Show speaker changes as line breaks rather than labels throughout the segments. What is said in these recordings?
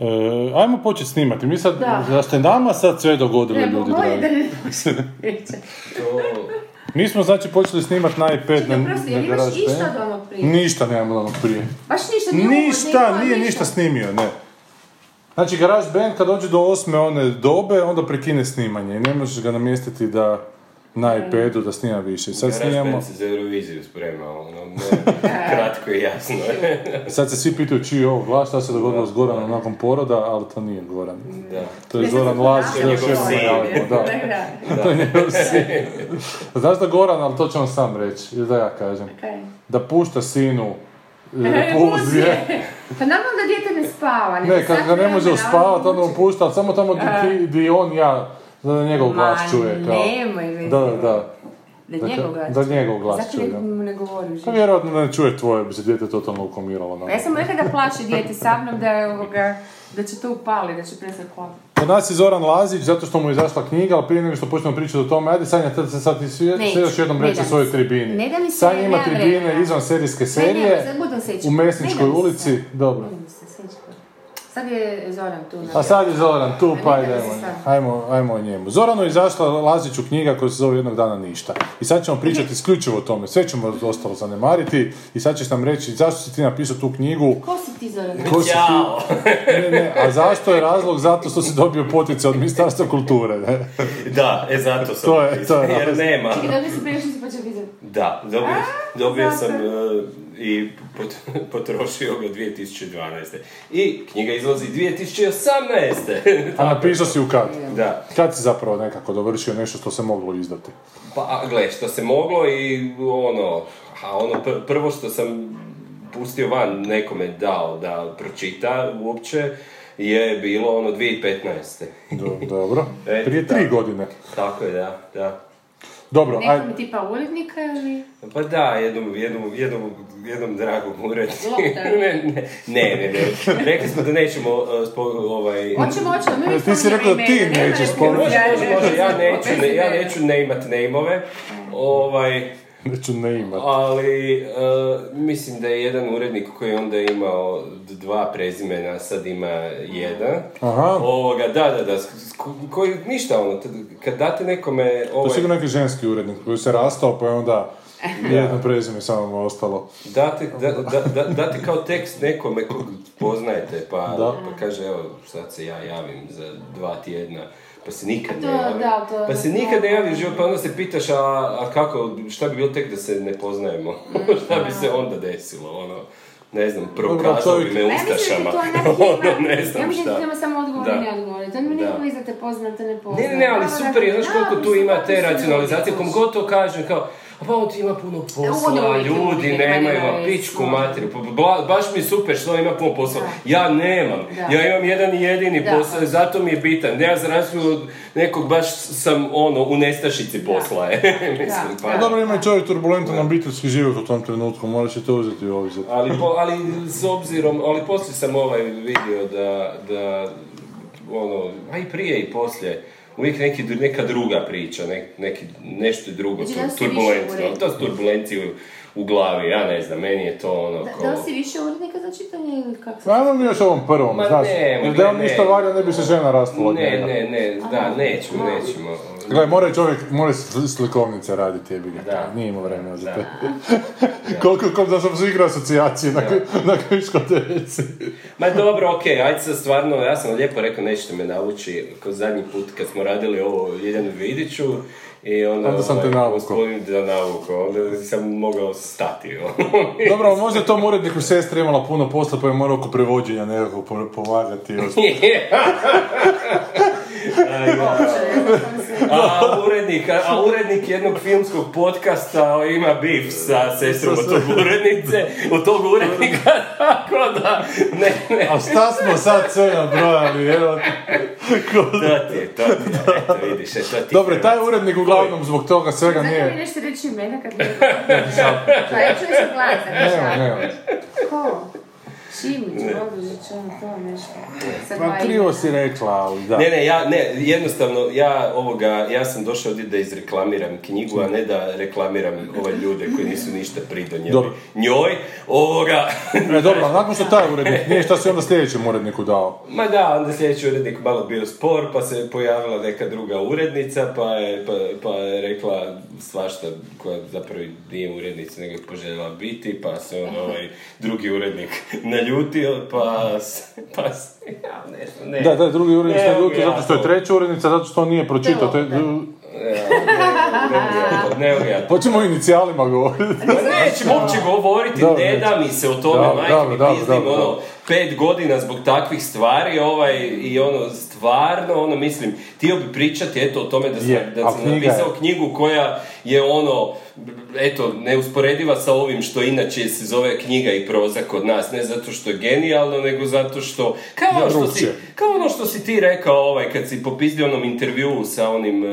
E, ajmo početi snimati. Mi sad,
Da.
da ste nama sad sve dogodili,
Ne,
ljudi
bolje da
dragi.
ne.
Mi smo znači počeli snimati na iPad
Čekaj,
na,
prosti,
na
imaš
GarageBand.
išta od onog prije?
Ništa nemamo od onog prije.
Baš ništa, nije
Ništa,
niko,
nije ništa snimio, ne. Znači, GarageBand kad dođe do osme one dobe, onda prekine snimanje i ne možeš ga namjestiti da na iPadu da snima više. Sad snimamo,
se za Euroviziju sprema, ono, ne, kratko i jasno.
sad se svi pitaju čiji je ovo glas, šta se dogodilo s Goranom nakon poroda, ali to nije Goran.
da.
To je Zoran Lazić,
To je
još
njegov
jednom
sin.
najavimo, da.
Da,
To je njegov sin. Znaš da Goran, ali to će on sam reći, ili da ja kažem,
Kaj?
da pušta sinu e, repulzije.
Pa naravno da dijete ne spava.
Ne, kad ga ne može uspavati, onda mu pušta, ali samo tamo di on ja, da njegov glas
Ma,
čuje. Kao.
nemoj
Da, da, da.
Da
Da,
njegov glas.
da njegov glas
Zato
čuje,
ne,
da.
ne govori u
Pa vjerojatno da ne čuje tvoje, bi se dijete totalno ukomiralo.
Pa
Na.
Ja sam rekla da plaše dijete sa mnom, da je ovoga, da će to upali, da će prestati plakati.
Kod nas je Zoran Lazić, zato što mu je izašla knjiga, ali prije nego što počnemo pričati o tome, ajde Sanja, tad se sad ti sve još jednom
ne
reći
da
o svojoj tribini.
Ne da mi se,
Sanja ima tribine
vremena.
izvan serijske
Ne,
serije
ne, sećati.
u Mesničkoj
Ne da
ulici. Dobro.
Ne da mi se, sećati. Sad je Zoran tu.
A sad je Zoran tu, pa idemo,
se
ajmo, ajmo o njemu. Zoranu je izašla Laziću knjiga koja se zove Jednog dana ništa. I sad ćemo pričati isključivo o tome, sve ćemo ostalo zanemariti i sad ćeš nam reći zašto si ti napisao tu knjigu,
Ko si ti Zoran?
ko si ti, ne, ne, a zašto je razlog? Zato što si dobio potice od Ministarstva kulture, ne?
Da, e zato sam
To je- to je
jer nema.
Čekaj, dobio si prije što si počeo vidjeti.
Da, dobio, dobio
zato.
sam e, i pot, potrošio ga 2012. I knjiga izlazi 2018.
A napisao si u kad?
Da.
Kad si zapravo nekako dovršio nešto što se moglo izdati?
Pa, gle, što se moglo i ono, a ono pr- prvo što sam pustio van nekome dao da pročita uopće je bilo ono 2015.
Do- Dobro. Prije tri godine.
Tako je, da, da.
Dobro, aj,
Nekom tipa urednika ili...
Pa da, jednom, jednom, jednom, jednom dragom uredniku. Ne, ne, ne, ne, ne. Rekli smo da nećemo uh, spo, ovaj...
Hoćemo, hoćemo, mi ne
Ti si rekao da ti nećeš.
Može, može, ja neću, ne, ja neću ne imat nameove, ovaj,
neću ne imat.
ali uh, mislim da je jedan urednik koji je onda imao dva prezimena, sad ima jedan.
Aha.
Ovoga, da, da, da, koji, ništa ono, kad date nekome
To je
ovaj,
sigurno neki ženski urednik koji se rastao pa je onda jedno prezime samo mu ostalo.
Date, da, da, da, date kao tekst nekome kog poznajete, pa,
Da.
pa kaže, evo, sad se ja javim za dva tjedna, pa se nikad ne javi.
da, to-
pa se nikad ne javi život, pa onda se pitaš, a, a kako, šta bi bilo tek da se ne poznajemo? šta bi se onda desilo, ono, ne znam, prokazao bi me
Ma ja mislim
ustašama,
da
ono, ne znam
Ja mislim da
šta.
nema samo odgovor
Da.
i neodgovor. To
Da.
neko da te ne pozna.
Ne, ne, ali
Ono,
super je, znaš koliko
da,
tu ima te racionalizacije, kom god to kažem, kao, pa on ti ima puno posla,
uvijek,
ljudi nemaju,
nema
ma pičku materiju, pa bla- baš mi je super što ima puno posla, ja nemam,
Da.
ja imam jedan i jedini
Da.
posao, zato mi je bitan, ja za razliku od nekog baš sam ono, u nestašici posla, je, mislim,
Da,
pa.
Pa
da.
dobro, ima i čovjek turbulentan obiteljski život u tom trenutku, morat ćete uzeti u obzir.
Ali, po, ali s obzirom, ali poslije sam ovaj vidio da, da ono, a i prije i poslije, uvijek neki, neka druga priča, ne, neki, nešto drugo,
Znači,
tur-
da više
turbulencija,
urednik.
to su turbulencije u, u glavi, ja ne znam, meni je to ono
Da,
ko...
da li si više urednika za čitanje ili kako se...
Ajmo mi još ovom prvom,
Ma
znaš,
ne,
jer da on ništa valja, ne bi se žena rastala od
Ne, ne, ne, da, nećemo, nećemo.
Gle, mora čovjek, mora sl- slikovnice raditi, jebi ga.
Da.
Nije imao vremena za te. koliko, koliko da sam se igrao asocijacije na, na diskoteci.
Ma dobro, okej, ajde sad stvarno, ja sam lijepo rekao, nećete me navući, kao zadnji put kad smo radili ovo Ljiljanu Vidiću, i onda,
Onda sam te
ovaj,
navukao.
Da navukao, onda sam mogao stati. ono.
Dobro, možda je tom uredniku sestra imala puno posla, pa je morao oko prevođenja nekako po- pomagati.
A, urednik, a, a urednik jednog filmskog podcasta ima bif sa sestrom od tog urednice, od tog urednika, tako da, ne, ne,
A šta smo sad sve nabrojali, evo?
To ti je, to ti je, eto vidiš, e, to ti je
Dobro, taj urednik uglavnom zbog toga svega
Zato mi
nije...
nešto reći imena kad mi... Pa ja ću nešto gledati.
Nema, nema.
Ko? Ono to nešto. Sad
Ma
dva
krivo si rekla, ali da.
Ne, ne, ja, ne, jednostavno, ja ovoga, ja sam došao ovdje da izreklamiram knjigu, a ne da reklamiram ove ljude koji nisu ništa pridonijeli
Dobro.
njoj, ovoga,
E, dobro, a nakon što taj urednik nije, šta si onda sljedećem uredniku dao?
Ma da, onda sljedeći urednik malo bio spor, pa se pojavila neka druga urednica, pa je, pa, pa je rekla svašta koja zapravo nije urednica, nego je poželjela biti, pa se on ovaj drugi urednik naljutio, pa, pa ja ne znam, ne.
Da, da, drugi urednik se
ja
zato što je
to.
treća urednica, zato što on nije pročitao. To je,
Da.
Ne, ne, ne mogu ja to.
Hoćemo o inicijalima govoriti.
Nećemo uopće govoriti,
Dobro,
ne da mi se o tome,
Dobro,
majke mi pizdim, ono, pet godina zbog takvih stvari, ovaj, i ono, stvarno, ono, mislim, htio bi pričati, eto, o tome da sam,
Je,
da sam
knjiga je-
napisao knjigu koja je, ono, eto, neusporediva sa ovim što inače se zove knjiga i proza kod nas, ne zato što je genijalno, nego zato što, kao ono što si, kao ono što si ti rekao, ovaj, kad si popizdio onom intervjuu sa onim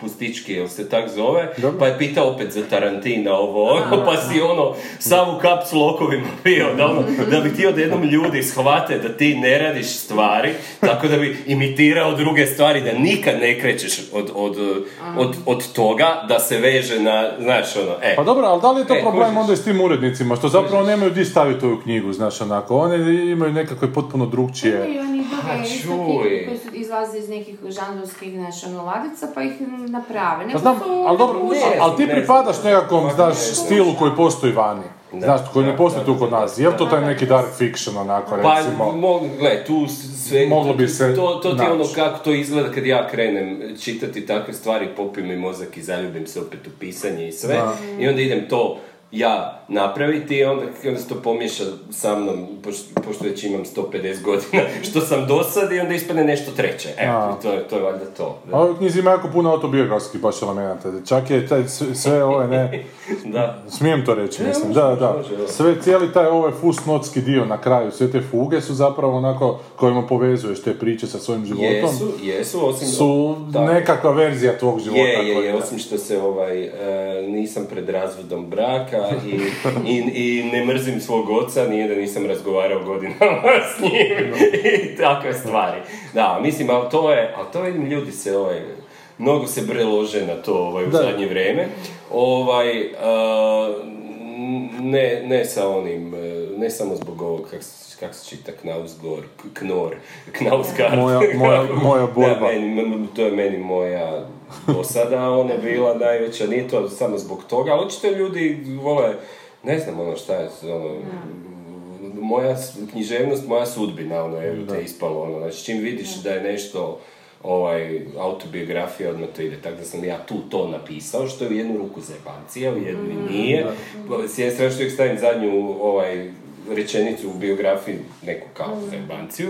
Pustički, jel se tak zove,
Dobro.
pa je pitao opet za Tarantina ovo, ono, pa si ono, savu kapsulu okovima pio, da, ono, da bi htio da jednom ljudi shvate da ti ne radiš stvari, tako da bi imitirao druge stvari, da nikad ne krećeš od, od, od, od toga, da se veže na, znaš, ono, e.
Pa dobro, ali da li je to
E,
problem
kužiš.
onda i s tim urednicima, što zapravo nemaju di staviti ovu knjigu, znaš, onako, oni imaju nekakve potpuno drugčije.
Imaju oni druge
Pa
koje su izlaze iz nekih žanrovskih, znaš, ono, ladica, pa ih naprave.
Pa
Nego
znam,
su
ali dobro,
ne,
ali ti
ne
pripadaš nekakvom,
Pa
znaš, stilu koji postoji vani. Znaš, koji ne
da,
postoji
da,
tu kod
da,
nas.
da.
Je li to taj neki dark fiction, onako,
Pa,
recimo?
mo, gle, tu sve...
Moglo bi se
To, to ti je ono kako to izgleda kad ja krenem čitati takve stvari, popim mi mozak i zaljubim se opet u pisanje i sve.
Da.
I onda idem to ja napraviti i onda, onda se to pomiješa sa mnom, pošto, pošto već imam 150 godina, što sam dosad i onda ispadne nešto treće. Evo, to, je- to je valjda to.
A u knjizi ima jako puno autobiografskih baš elemenata. Čak je taj sve, ove, ne,
Da.
smijem to reći, mislim,
može,
da, da.
može.
Sve, cijeli taj ovaj fusnotski dio na kraju, sve te fuge su zapravo onako kojima povezuješ te priče sa svojim životom.
Jesu, jesu, osim...
Su
Tako.
nekakva verzija tvog života.
Je, je, je, osim što se ovaj, e, nisam pred razvodom braka i, i, i ne mrzim svog oca, nije da nisam razgovarao godinama s njim i takve stvari. Da, mislim, ali to je, ali to vidim ljudi se ovaj, mnogo se bre lože na to ovaj, u
Da.
zadnje vrijeme. Ovaj, e, ne, ne sa onim, e, ne samo zbog ovog, kak, se- kak se čita Knausgor, Knor, Knausgard.
Moja- moja- moja borba.
Da, meni, m- to je meni moja dosada ona bila najveća, nije to samo zbog toga, ali očito ljudi vole, ne znam ono šta je, ono, moja s- književnost, moja sudbina, ono je te ispalo, ono, znači čim vidiš da. je nešto ovaj, autobiografija, odmah to ide, tako da sam ja tu to napisao, što je u jednu ruku zebancija, u jednu i nije. S jedne strane što uvijek stavim zadnju ovaj, rečenicu u biografiji, neku kao zebanciju,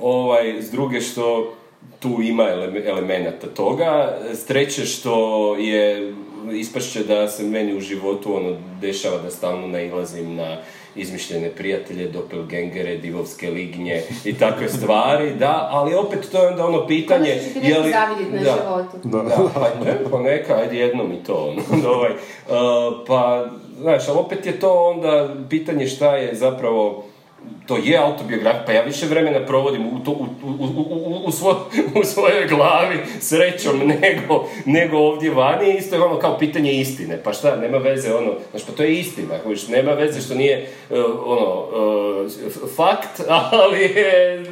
ovaj, s druge što tu ima ele- elemenata toga, s treće što je, ispašće da se meni u životu ono dešava da stalno nailazim na izmišljene prijatelje, doppelgangere, divovske lignje i takve stvari, da, ali opet to je onda ono pitanje...
Konačno će ti neko zavidjeti na
da,
životu.
Da.
da, pa, ne, pa neka, ajde jednom i to. ono, ovaj, uh, pa, znaš, ali opet je to onda pitanje šta je zapravo to je autobiografija, pa ja više vremena provodim u, to, u, u, u, u, u, svo- u svojoj glavi srećom nego, nego ovdje vani, isto je ono kao pitanje istine, pa šta, nema veze ono, znaš, pa to je istina, kojiš, nema veze što nije uh, ono, uh, fakt, ali je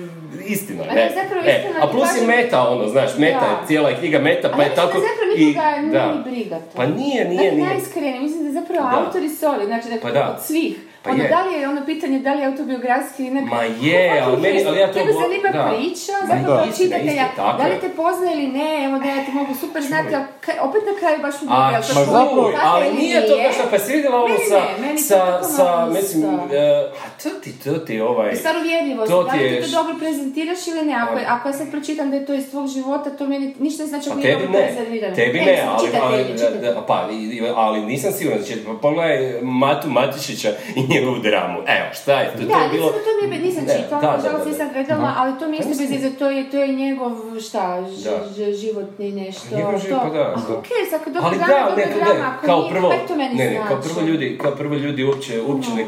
istina,
A
ne. E,
istina
a
ti
plus je meta, ono, znaš, meta
Da.
je, cijela je knjiga meta, pa
Ali
je tako...
da zapravo nikoga nije ni briga to.
Pa nije, nije,
Dakle,
nije.
najiskrenije, mislim da zapravo
Da.
autori su ovi, znači da,
Pa da.
od svih.
Pa
ono,
je.
da li je ono pitanje, da li je autobiografski ili ne?
Ma je, ali meni- ali ja to
Tebe zanima
da.
priča, zapravo
da.
čitatelja, da li te pozna ili ne, evo da ja te mogu super znati, ali opet na kraju baš briga, jel to tata
ali nije to baš pa si vidjela ovo sa, sa, sa, mislim, e, a to ti, to ti ovaj... To
da li ti to dobro prezentiraš ili ne, ako, ako ja sad pročitam da je to iz tvog života, to meni ništa ne znači
Pa
ako nije dobro
ne,
prezentirano.
tebi ne, ali, pa, ali nisam siguran, znači, pa pogledaj Matu Matišića i njegovu dramu, evo, šta je, to, to
Da,
je bilo...
to mi je, nisam čitala, nažalost nisam gledala, ali to mi je isto bez veze, to je, to je njegov, šta, ž, ž- životni nešto,
Njegov život,
to.
pa da,
A je dobra
Ali
drama,
da, to
drama, ako
kao
nije,
prvo,
to meni
ne, ne, kao
znači?
prvo ljudi, kao prvo ljudi uopće, uopće ne,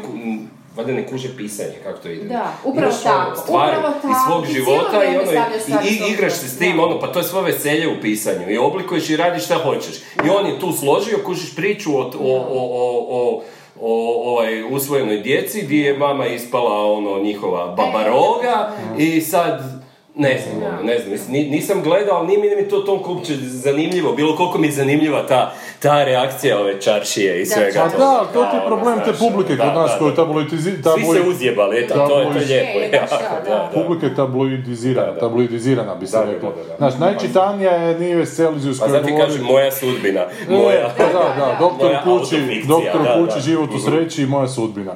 valjda ne kuže pisanje, kako to ide.
Da, upravo
ono,
tako,
stvari
upravo
iz
tako.
svog
I
života i, ono, i,
iz
i igraš se s tim,
da.
ono, pa to je svo veselje u pisanju i oblikuješ i radiš šta hoćeš. I on je tu složio, kužiš priču o, o, o, o, o o ovaj, usvojenoj djeci gdje je mama ispala ono njihova babaroga i sad ne znam, ono, ne znam, nisam gledao, ali nije mi, mi to toliko uopće zanimljivo, bilo koliko mi je zanimljiva ta, ta reakcija ove čaršije i svega
A
toga.
da, to ti je
Da,
problem
ono,
te publike
da,
kod nas koju
da.
tabloidizi...
Svi
tabloid-
se uzjebali, eto, to je, to je
Tabloid-
lijepo.
Je, baš
jako,
da,
da,
da.
da.
Publika je tabloidizirana,
Da, da.
tabloidizirana bi se
Da, da,
reklo.
da, da.
Znaš, najčitanija je Nive Celsius
Pa
koja
sad ti
govori-
kažem, moja sudbina,
E,
moja...
pa da, da, doktor kući, doktor
da,
kući,
da.
život u sreći i moja sudbina.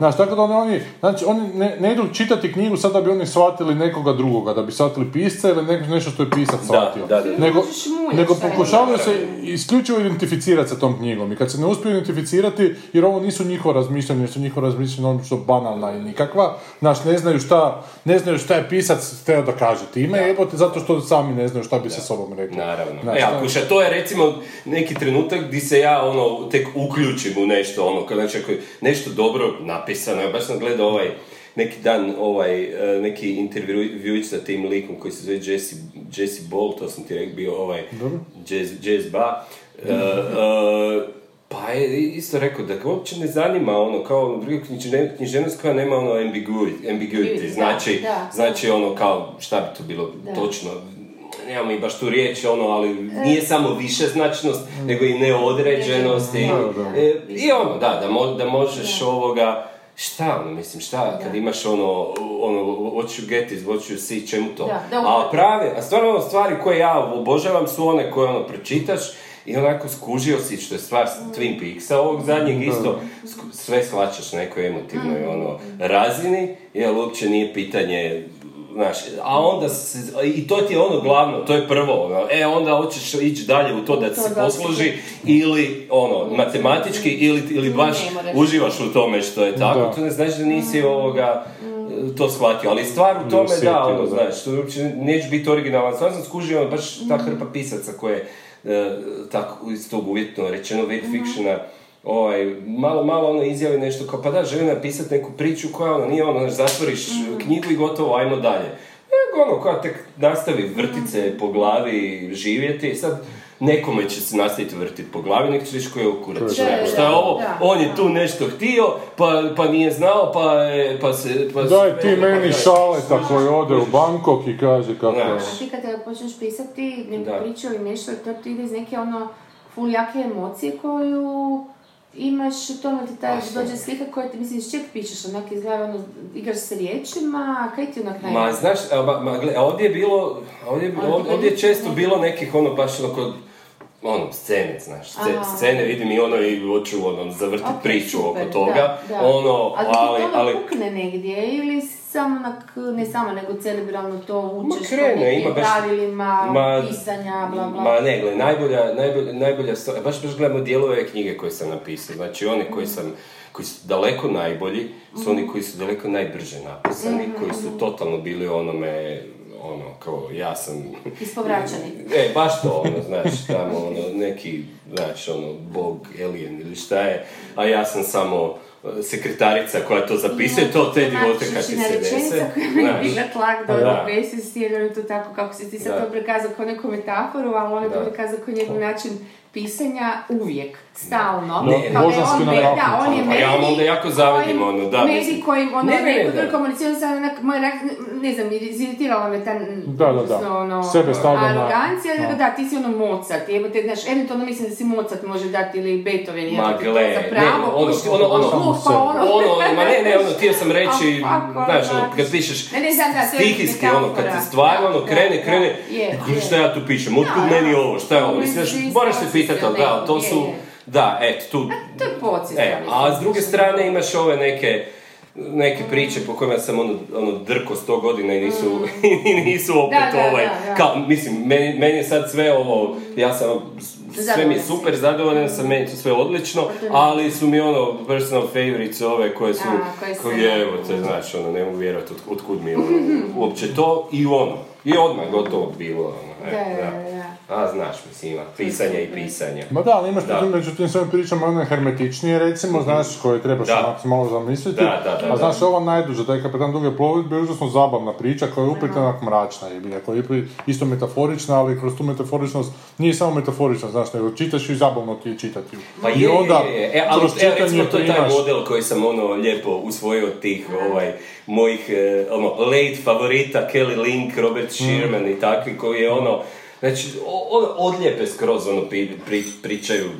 Znaš, tako da oni, oni, znači, oni ne, ne idu čitati knjigu sad da bi oni shvatili nekoga drugoga, da bi shvatili pisca ili neko, nešto što je pisac shvatio.
da, da.
Nego,
muljati
nego
je
pokušavaju se isključivo identificirati sa tom knjigom i kad se ne uspiju identificirati, jer ovo nisu njihova razmišljanja, jer su njihova razmišljanja ono što banalna i nikakva, znaš, ne znaju šta, ne znaju šta je pisac htio da kaže time, jebote, zato što sami ne znaju šta bi se sobom rekli.
Naravno.
Znaš,
e,
to-
a kuša, to je recimo neki trenutak gdje se ja ono tek uključim u nešto, ono, kad znači ako je nešto dobro napisano, ja baš sam gledao ovaj neki dan ovaj, e, neki intervju sa tim likom koji se zove Jesse, Jesse Ball, to sam ti rekao, bio ovaj jazz, jazz ba. E, e, pa je isto rekao da ga uopće ne zanima ono kao druga književnost koja nema ono ambiguity, ambiguity znači,
da.
znači ono kao šta bi to bilo
Da.
točno. Nemamo i baš tu riječ, ono, ali nije samo više značnost, nego i neodređenost i,
Da,
e, i ono, da, da, mo- da možeš ovoga, šta ono, mislim, šta, kad imaš ono, ono, what you get is what you see, čemu to?
Da, da,
a prave, a stvarno ono, stvari koje ja obožavam su one koje ono pročitaš i onako skužio si, što je stvar Twin Peaksa ovog zadnjeg isto, sku- sve shvaćaš nekoj emotivnoj ono, razini, jer uopće nije pitanje Znaš, a onda se, i to ti je ono glavno, to je prvo, ono, e onda hoćeš ići dalje u to da se
To da
posluži ili ono, matematički ili, ili baš uživaš u tome što je tako,
Da.
to ne znači da nisi ovoga to shvatio, ali stvar u tome da, ono,
da.
znaš, to uopće neće biti originalan, stvarno sam skužio ono, baš ta hrpa pisaca koje e, tako iz tog uvjetno rečeno wet fictiona ovaj, malo, malo ono izjavi nešto kao, pa da, želim napisati neku priču koja ono, nije ono, znaš, zatvoriš knjigu i gotovo, ajmo dalje. Nego ono, koja tek nastavi vrtice po glavi živjeti, sad nekome će se nastaviti vrtiti po glavi, nek će reći koji je kurac,
Da,
šta je-
da,
šta je ovo,
da,
on je
da.
tu nešto htio, pa, pa nije znao, pa, pa se... Pa
Daj
se-
ti meni šaleta koji ode u Bangkok i kaže kako je.
A ti kada počneš pisati neku priču ili nešto, to ti ide iz neke ono ful jake emocije koju imaš u tome ti taj dođe slika koja ti misliš ček pišeš, onak izgleda ono, igraš se riječima, a kaj ti onak najbolje?
Ma, znaš, a, ma, a ovdje je bilo, ovdje, je bilo-
Ali ti
ovdje je često bilo nekih, ono, baš ono, kod, ono, scene, znaš,
Aha.
scene vidim i ono, i hoću, ono, zavrtiti
Ok,
priču
super,
oko toga,
da, da.
ono,
ali,
ali, ali,
pukne negdje ili samo onak, ne samo, nego cerebralno to učeš
krene,
nekim
ima baš-
pravilima,
ma-
pisanja, bla bla.
Ma ne, gle, najbolja, najbolja, najbolja stvar, baš baš gledamo dijelove knjige koje sam napisao, znači one koji sam, koji su daleko najbolji, su oni koji su daleko najbrže napisani, koji su totalno bili onome, ono, kao ja sam...
Ispovraćani.
E, baš to, ono, znaš, tamo, ono, neki, znaš, ono, bog, alien ili šta je, a ja sam samo sekretarica koja to zapisuje, to te divote kad ti se dese.
koja mi je bila tlak
Pa
da.
Da.
ono besvijesti, jer je to tako? Kako si ti sad to prikazao kao neku metaforu, ali on je to prikazao kao njegov način pisanja uvijek, stalno.
Ne,
Kao da je on, me- da, on je
Pa ja vam
medij
onda jako zavidim, ono, da,
Medij kojim, ono,
Ne, ne, ne,
neko
da.
drugo komunicira, sad onak, moj ne znam, iziritirala me ta,
Da, da, da.
ono,
Sebe stavlja na-
arogancija,
da.
da. da, ti si ono Mozart, jebote, znaš, eventualno mislim da si Mozart može dati ili Beethoven,
Ma
jebote, to
gle,
za
ne,
pravo,
ono, ono, ono,
pa ono,
ono, ma ne, ne, ono, htio sam reći,
ono,
znaš, ono, kad pišeš
Ne, ne, znam, da,
stihijski, ono, kad ti stvarno, ono, krene, krene,
je.
šta ja tu pišem, otkud meni ovo, šta je ovo, mislim, moraš se pitati, ali da, to su. Da, eto, tu,
To je podsvjesno,
e, a s druge strane imaš ove neke, neke priče po kojima sam ono, ono drko sto godina i nisu, i nisu opet
Mm. Da, da,
ovaj,
da, da.
kao, mislim, meni, meni je sad sve ovo, ja sam, sve mi je super, zadovoljan sam, meni je sve odlično, ali su mi ono personal favorites ove koje su,
A, koje
koje evo te, znaš, ono, ne mogu otkud mi ono, uopće to i ono. I odmah gotovo bilo, ono,
Da,
e,
da,
da. A, znaš, mislim, ima pisanje i pisanje.
Ma da, ali imaš
Da.
da. među tim svojim pričama one hermetičnije, recimo, znaš, koje trebaš malo zamisliti.
Da, da, da,
A znaš,
da.
ova najduža, taj kapetan duge plovidbe je užasno zabavna priča koja je upet onak mračna, je koja je isto metaforična, ali kroz tu metaforičnost nije samo metaforična, znaš, nego čitaš i zabavno ti je čitati.
Pa
I
je,
onda,
je, je. E, ali
kroz
e, recimo to je taj
primaš-
model koji sam ono lijepo usvojio od tih ovaj, mojih e, ono, late favorita, Kelly Link, Robert Sherman i takvi koji je ono, znači, odlijepe skroz ono pri, pri- pričaju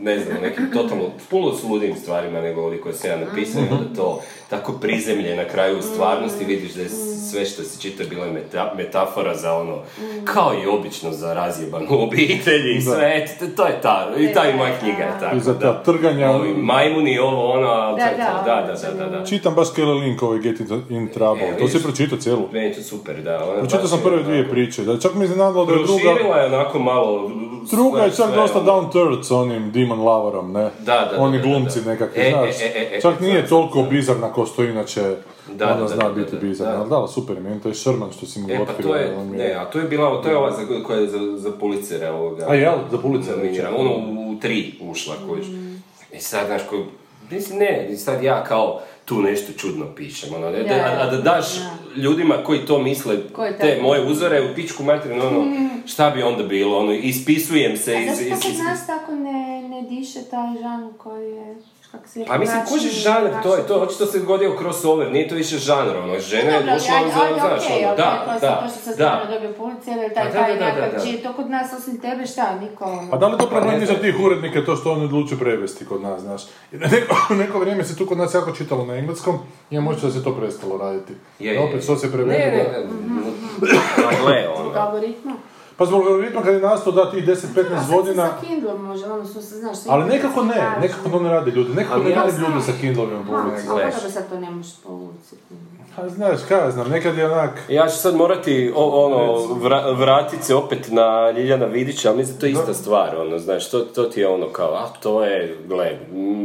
ne znam, nekim totalno, puno s ludim stvarima nego ovdje koje sam ja napisao onda to tako prizemlje na kraju u stvarnosti vidiš da je sve što se čita bila je meta- metafora za ono, kao i obično za razjebanu obitelj i sve, to, to je ta, i ta i moja knjiga je tako.
I za ta
da.
trganja,
Ovi majmuni, ovo, ono, ali
Da, da,
da, da, da.
Čitam baš Kelly Link ovaj Get in- Trouble,
E,
to si pročitao cijelu.
Meni je to super, da.
Pročitao sam prve
onako,
dvije priče, da čak mi je iznenadilo da je druga...
Proširila je onako malo...
Druga je čak
sve,
dosta
ono.
down to earth s onim Demon Loverom, ne?
Da, da,
Oni
da,
glumci
da.
nekakvi,
E,
znaš.
e, e, e,
čak nije toliko bizarna kao što inače
Da,
ona
da, da,
zna
da,
biti
da,
bizarna.
da.
Ali da, super je, meni to je Sherman što si mu
E, pa
otkrio.
to je,
mi
ne, a to je bila, to je ova za, koja je za, za policera ovoga.
A jel, za
nominirana.
reče.
Ono u, u tri ušla kojiš. I sad, znaš, ko, mislim, ne, sad ja kao tu nešto čudno pišem, ono, ne,
Da,
a, a da daš
da.
ljudima koji to misle,
Koji
te moje uzore u pičku materinu, ono, šta bi onda bilo, ono, ispisujem se
A
iz...
zašto
iz, iz
nas tako ne, ne diše taj žan koji je, kak se
Pa mislim, kužiš žanr, to je to, očito se dogodio crossover, nije to više žanr, ono, žena je došla,
ali-
za,
ali
znaš, ono, da,
to
da,
to
da.
dobio ili taj,
Pa da,
taj
da, da, da, da.
to kod nas osim tebe šta, niko... ono-
A da li to problem
ne
iza
znam.
tih urednika to što oni odlučuju prevesti kod nas, znaš? Neko, neko vrijeme se tu kod nas jako čitalo na engleskom i ja možda da se to prestalo raditi.
Je,
Da
je,
opet što se prevede.
Ne, ne,
da-
ne, gle,
Zbog
ono,
algoritma?
Pa zbog algoritma kad je nastao da tih 10-15
A sad
godina...
se sa Kindlom može, ono su se, znaš...
Ali nekako ne, nekako to ne rade ljudi. Nekako
Ali
ne
ja
rade ljudi sa Kindlovima po
Ha,
ulici.
a
Gledaš.
kako da sad to ne možeš povući?
A znaš, kaj ja znam, nekad je onak...
Ja ću sad morati o, ono, vra, vratit se opet na Ljiljana Vidića, ali mislim to je ista stvar, ono, znaš, to, to ti je ono kao, a to je, gle,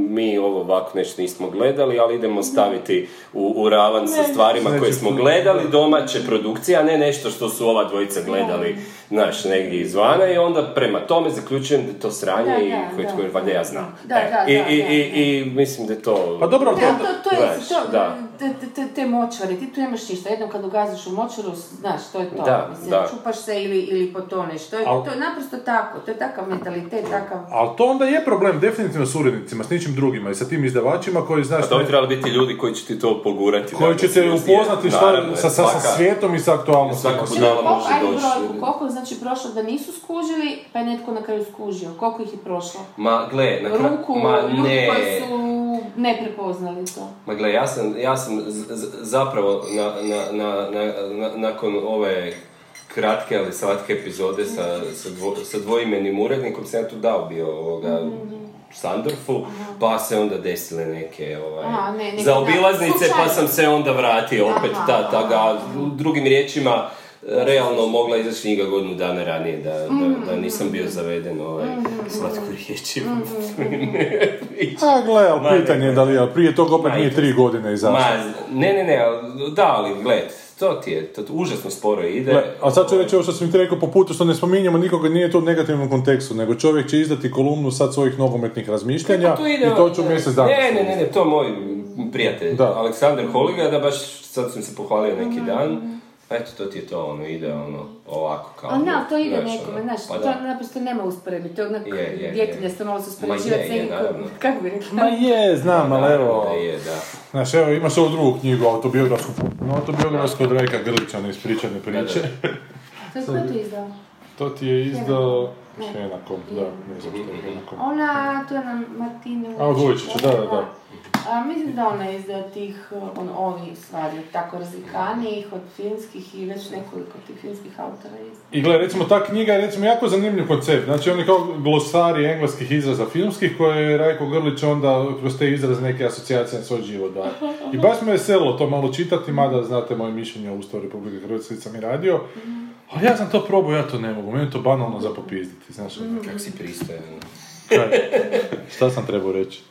mi ovo ovako nešto nismo gledali, ali idemo staviti u, u ravan sa stvarima koje smo gledali, domaće produkcije, a ne nešto što su ova dvojica gledali, znaš, negdje izvana i onda prema tome zaključujem da je to sranje
Da,
i
da,
koje, koje valjda ja znam.
Da,
E,
da,
i,
da,
i,
da,
i, i mislim da je to...
Pa dobro,
Da,
to...
to, to je,
Znaš,
to,
da.
Te, te, te močvari, ti tu nemaš ništa, jednom kad ugaziš u močvaru, znaš, to je to,
Da,
mislim,
da.
čupaš se ili, ili potoneš, to je,
Al-
to je naprosto tako, to je takav mentalitet, takav...
Ali to onda je problem definitivno s urednicima, s ničim drugima i sa tim izdavačima koji, znaš,
A to bi trebali biti ljudi koji će ti to pogurati.
koji će te upoznati šta,
naravno,
sa, sa, sa svijetom i sa aktualnostima.
svaka
Znači,
budala
koliko,
može
ajde
doći.
koliko je znači prošlo da nisu skužili, pa je netko na kraju skužio, koliko ih je prošlo?
Ma gle, na kraju,
Ruku,
ma
ljudi
ne,
koji su ne prepoznali to.
ma gle, ja sam, ja sam z- zapravo na, na, na, na, na- nakon ove kratke ali slatke epizode sa, sa, dvo, sa dvoimenim urednikom sam ja tu dao bio ovoga Sandorfu, pa se onda desile neke ovaj,
Aha, ne,
zaobilaznice, pa sam se onda vratio opet,
Aha,
da, da ga, drugim riječima, realno mogla izaći knjiga godinu dana ranije, da, da,
Mhm.
da nisam bio zaveden ovaj, slatko riječi.
A gle, ali pitanje je da li, prije toga opet nije tri godine izašlo.
Ma, ne, ne, ne, da, ali gled, to ti je, to užasno sporo ide.
Gle, a sad ću reći ovo što sam ti rekao po putu, što ne spominjemo nikoga, nije to u negativnom kontekstu, nego čovjek će izdati kolumnu sad svojih nogometnih razmišljanja
to ide,
i to ću mjesec dana.
Ne, ne, ne, ne, to je moj prijatelj,
Da.
Aleksandar Holiga, da baš sad sam se pohvalio neki dan. Eto, to ti je to, ono, ide, ono, ovako, kao...
Ali ne, ali to ide
znaš,
nekome,
ono,
znaš,
pa
to
da.
naprosto nema usporedbi, to je onak djetinjstvo malo se uspoređivati s
je,
nekim,
naravno.
kako bi rekla?
Ma je, znam, ali evo...
Da je, da.
Znaš, evo, imaš ovu drugu knjigu, autobiografsku, autobiografsku od Rajka Grlića, one ispričane priče.
To je ko to izdao?
To ti je izdao...
Ne.
Henakom, da, ne znam što je Henakom.
Ona, to je na Martinu.
A, od Vujčića, da, da, da.
A, mislim da ona je izdao tih, on, ovih stvari, tako razlikanijih od filmskih i već nekoliko tih filmskih autora je izdao.
I gle, recimo ta knjiga je recimo jako zanimljiv koncept. Znači oni kao glosari engleskih izraza filmskih koje je Rajko Grlić onda kroz te izraze neke asocijacije na svoj život da. I baš me veselilo to malo čitati, mada znate moje mišljenje o Ustavu Republike Hrvatske sam i radio. Ali ja sam to probao, ja to ne mogu. Meni je to banalno za popizditi, znaš. ono,
Kak si pristojan.
Šta sam trebao reći?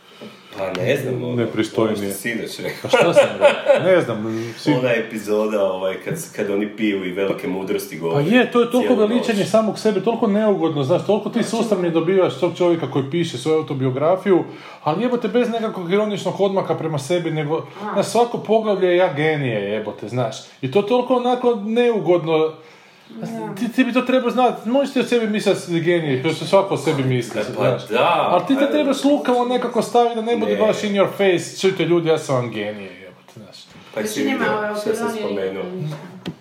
Pa ne znam, ono, ono što si sinoć rekao.
Pa šta sam rekao? Ne znam, si...
Ona epizoda ovaj, kad, kad oni piju i velike mudrosti
Pa
govore.
je, to je toliko veličanje samog sebe, toliko neugodno, znaš, toliko ti sustavno dobivaš tog čovjeka koji piše svoju autobiografiju, ali jebote bez nekakvog ironičnog odmaka prema sebi, nego na svako poglavlje je ja genije, jebote, znaš. I to toliko onako neugodno, ti, ti bi to trebao znati, možeš ti o sebi misliti da si genije, to se svako o sebi misli,
Pa
znaš.
da,
Ali ti te
ajde.
trebaš lukavo nekako staviti da ne bude
Ne.
baš in your face, čujte ljudi, ja sam vam genije, jebote, znaš.
Pa si vidio što sam spomenuo.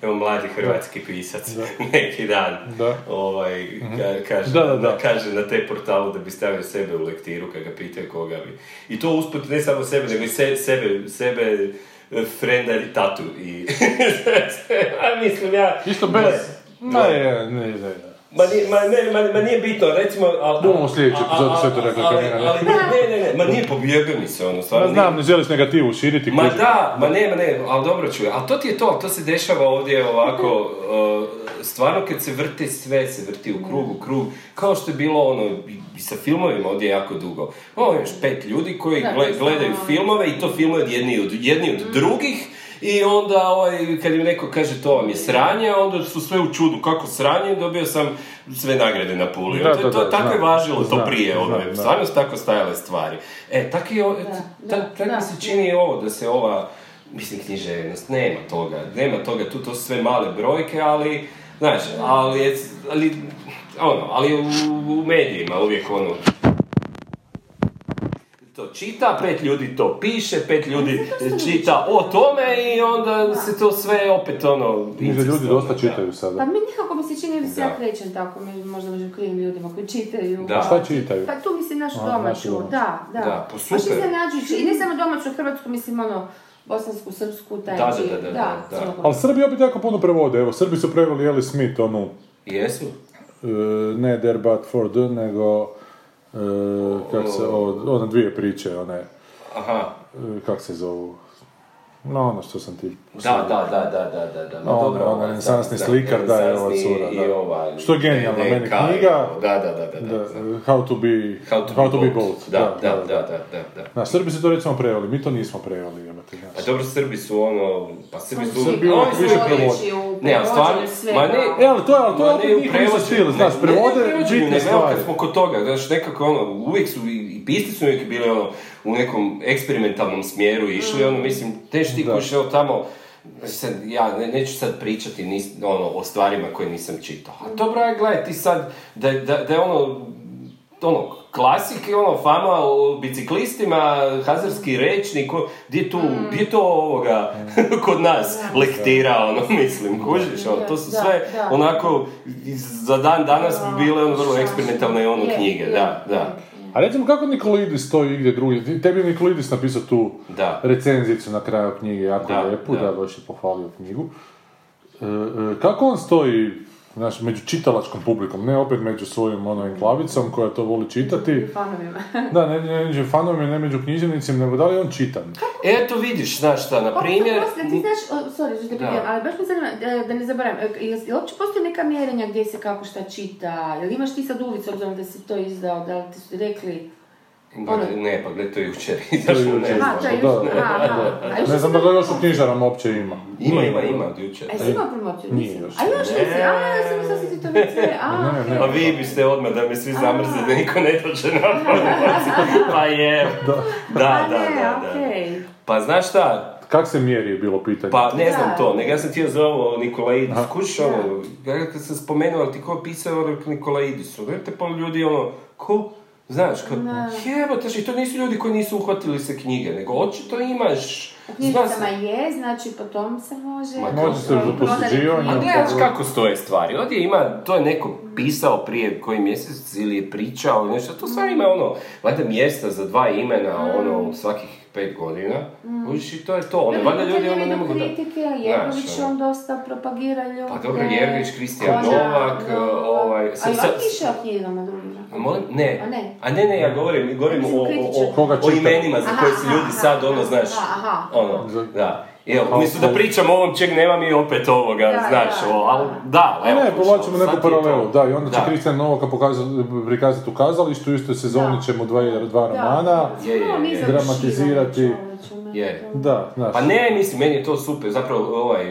Evo mladi hrvatski pisac, neki dan,
Da.
ovaj, ka- kaže,
Da, da, da.
kaže na te portalu da bi stavio sebe u lektiru kad ga pitaju koga bi. I to usput ne samo sebe, nego i se- sebe, sebe, френдари тату. И... а, мисля,
я... Нищо без. Не, не, не, не.
Ma nije, ma, ne, ma, ma nije bitno, recimo... Al,
Budemo u sljedećoj epizodi sve to rekli,
ali, ali, ne, ne, ne, ma nije pobjegao mi se ono, stvarno
Ma znam, ne želiš negativu širiti.
Ma da, ma ne, ma ne, ali dobro čuje. Ali to ti je to, to se dešava ovdje ovako, uh, stvarno kad se vrti sve, se vrti u krug, u krug, kao što je bilo ono, i, sa filmovima ovdje jako dugo. Ovo imaš pet ljudi koji gledaju filmove i to filmove od jedni od, jedni od drugih. I onda, ovaj, kad im neko kaže to vam je sranje, onda su sve u čudu. Kako sranje, dobio sam sve nagrade na puli.
Da,
to,
da,
to,
da,
tako je važilo to prije, ono, stvarno su tako stajale stvari. E, tako je, ta- tako mi se čini i ovo, da se ova, mislim, književnost, nema toga, nema toga, tu to su sve male brojke, ali, znaš, ali, je- ali, ono, ali u, u medijima uvijek ono, to čita, pet ljudi to piše, pet ljudi čita o tome i onda se to sve opet ono...
Mislim ljudi dosta čitaju
Pa
sada.
mi nikako mi se čini da se ja krećem tako, mi možda među krivim ljudima koji čitaju.
Da.
Šta čitaju?
Pa tu mislim našu
A, našu
domaću,
domaću.
da, da.
Da, pa
Baš
super.
iznenađujuće. I ne samo domaću, hrvatsku, mislim ono, bosansku, srpsku, taj
Da, da, da, da, da, da.
Ali Srbi opet jako puno prevode. Evo, Srbi su preveli Eli Smith, onu,
Jesu?
e, ne there but for the, nego, kak se, o, one dvije priče, one,
Aha.
e, kak se zovu, no ono što sam ti...
Da, da, da, da, da, da, da. Ma
Ono,
dobro,
ono,
ovaj,
renesansni
da,
slikar, da, je ova cura,
i
da.
ova-
Što je genijalno, meni knjiga.
Da, da, da, da.
Da,
da.
how to be,
How to, be, both. Da, da, da, da, da, da.
Na, Srbi su to recimo preveli, mi to nismo preveli, jebate,
A dobro, Srbi su ono, pa Srbi su...
Srbi
su
više
ono-
prevode.
Ne, ali stvarno, ma ne,
E, ali to je, ali to je opet
ne u
njihov isto
prevođenju,
stil,
ne,
znaš,
ne,
prevode
ne
bitne stvari.
kad smo kod toga, znaš, nekako ono, uvijek su, i, i pisci su uvijek bili ono, u nekom eksperimentalnom smjeru išli, ono, mislim, teš ti
Da.
kuš, evo tamo, sad, ja ne, neću sad pričati nis, ono, o stvarima koje nisam čitao. A dobro, aj, gledaj, ti sad, da, da, da je ono, ono, klasike, ono, fama o biciklistima, hazarski rečnik, gdje je tu, gdje je to ovoga, kod nas, lektira, ono, mislim, kužiš, ono, to su
Da,
sve,
da.
onako, za dan danas bi bile ono vrlo eksperimentalne ono knjige, da, da.
A recimo kako Nikolidis stoji igdje drugdje? Ti- Tebi je Nikolidis napisao tu
da.
recenzicu na kraju knjige, jako
Da,
lijepu,
da.
da, baš je pohvalio knjigu. E, e, kako on stoji, znaš, među čitalačkom publikom, ne opet među svojom ono enklavicom koja to voli čitati,
Fanovima.
da, ne, ne među fanovima, ne među književnicima, nego da li je on čitan?
Eto vidiš, znaš šta, na primjer...
Oprosti, ti znaš, o, sorry, što te ali baš me zanima, da, da ne zaboravim, e, jel, uopće postoji neka mjerenja gdje se kako šta čita, jel imaš ti sad s obzirom da si to izdao, da li ti su rekli,
Pa,
Ono-
ne, pa gledaj, to je jučer izašlo, ne znam.
Ne znam da ga još u knjižarama uopće ima.
Ima, ima, ima od jučer.
A jesi imao promociju?
Nije
Nisi?
još.
A još nisi? A, ja sam mislila si ti to već sve. A.
Pa vi biste odmah da me svi zamrze, da niko ne dođe na promociju. Pa je. Da, da,
A
da, da. Pa znaš šta,
Kak se mjeri je bilo pitanje?
Pa ne znam
Da.
to, nego ja sam htio za ovo Nikolaidis,
Aha.
kuš ono, ja kad sam spomenuo, ali ti ko je pisao ono Nikolaidisu, gledajte pa ljudi ono, ko, znaš, kao, jebote, i to nisu ljudi koji nisu uhvatili se knjige, nego očito imaš,
U
zna
knjižnicama
se-
je, znači po tom se može...
Ma
može se za posuđivanje.
A gledaš kako stoje stvari, ovdje ima, to je neko pisao prije koji mjesec ili je pričao ili nešto, to stvari ima ono, valjda mjesta za dva imena, ono, svakih pet godina, kužiš, i to je to, ono,
Ljudi
valjda ljudi ono ne mogu da...
kritike, Jergović
ono.
on dosta propagira ljude.
Pa dobro, Jergović, Kristijan Novak, ovaj,
A i on
sad-
piše o knjigama drugima.
A molim? Ne.
A ne?
A ne, ne, ja govorim, govorim o, o, o,
Koga
o imenima za koje se ljudi sad, ono, znaš,
aha, aha.
ono, da. Evo, umjesto da pričam o ovom čeg nema mi opet ovoga,
Da,
znaš,
da,
o, ali da, evo.
ne, povlačimo neku
je
paralelu, da, i onda će. Kristijan Novaka pokazati, prikazati u kazalištu, u istoj sezoni
Da.
ćemo dva, dva romana.
Je, je, je.
Dramatizirati.
Je.
Da, znaš.
Pa ne, mislim, meni je to super, zapravo ovaj,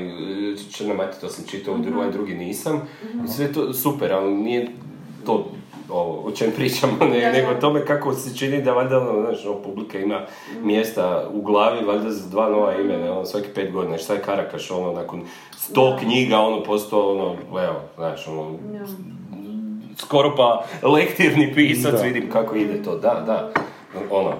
Črna mati, to sam čitao,
Mhm.
ovaj drugi nisam, sve to super, ali nije to ovo, o čem pričamo, ne,
Da, da.
nego o tome kako se čini da valjda, ono, znaš, ono, publika ima
Mhm.
mjesta u glavi, valjda za dva nova imena, ono, svaki pet godina, šta je Karakaš, ono, nakon sto knjiga, ono, postao, ono, evo, znaš, ono, skoro pa lektirni pisac,
Da.
vidim kako ide to, da, da, ono,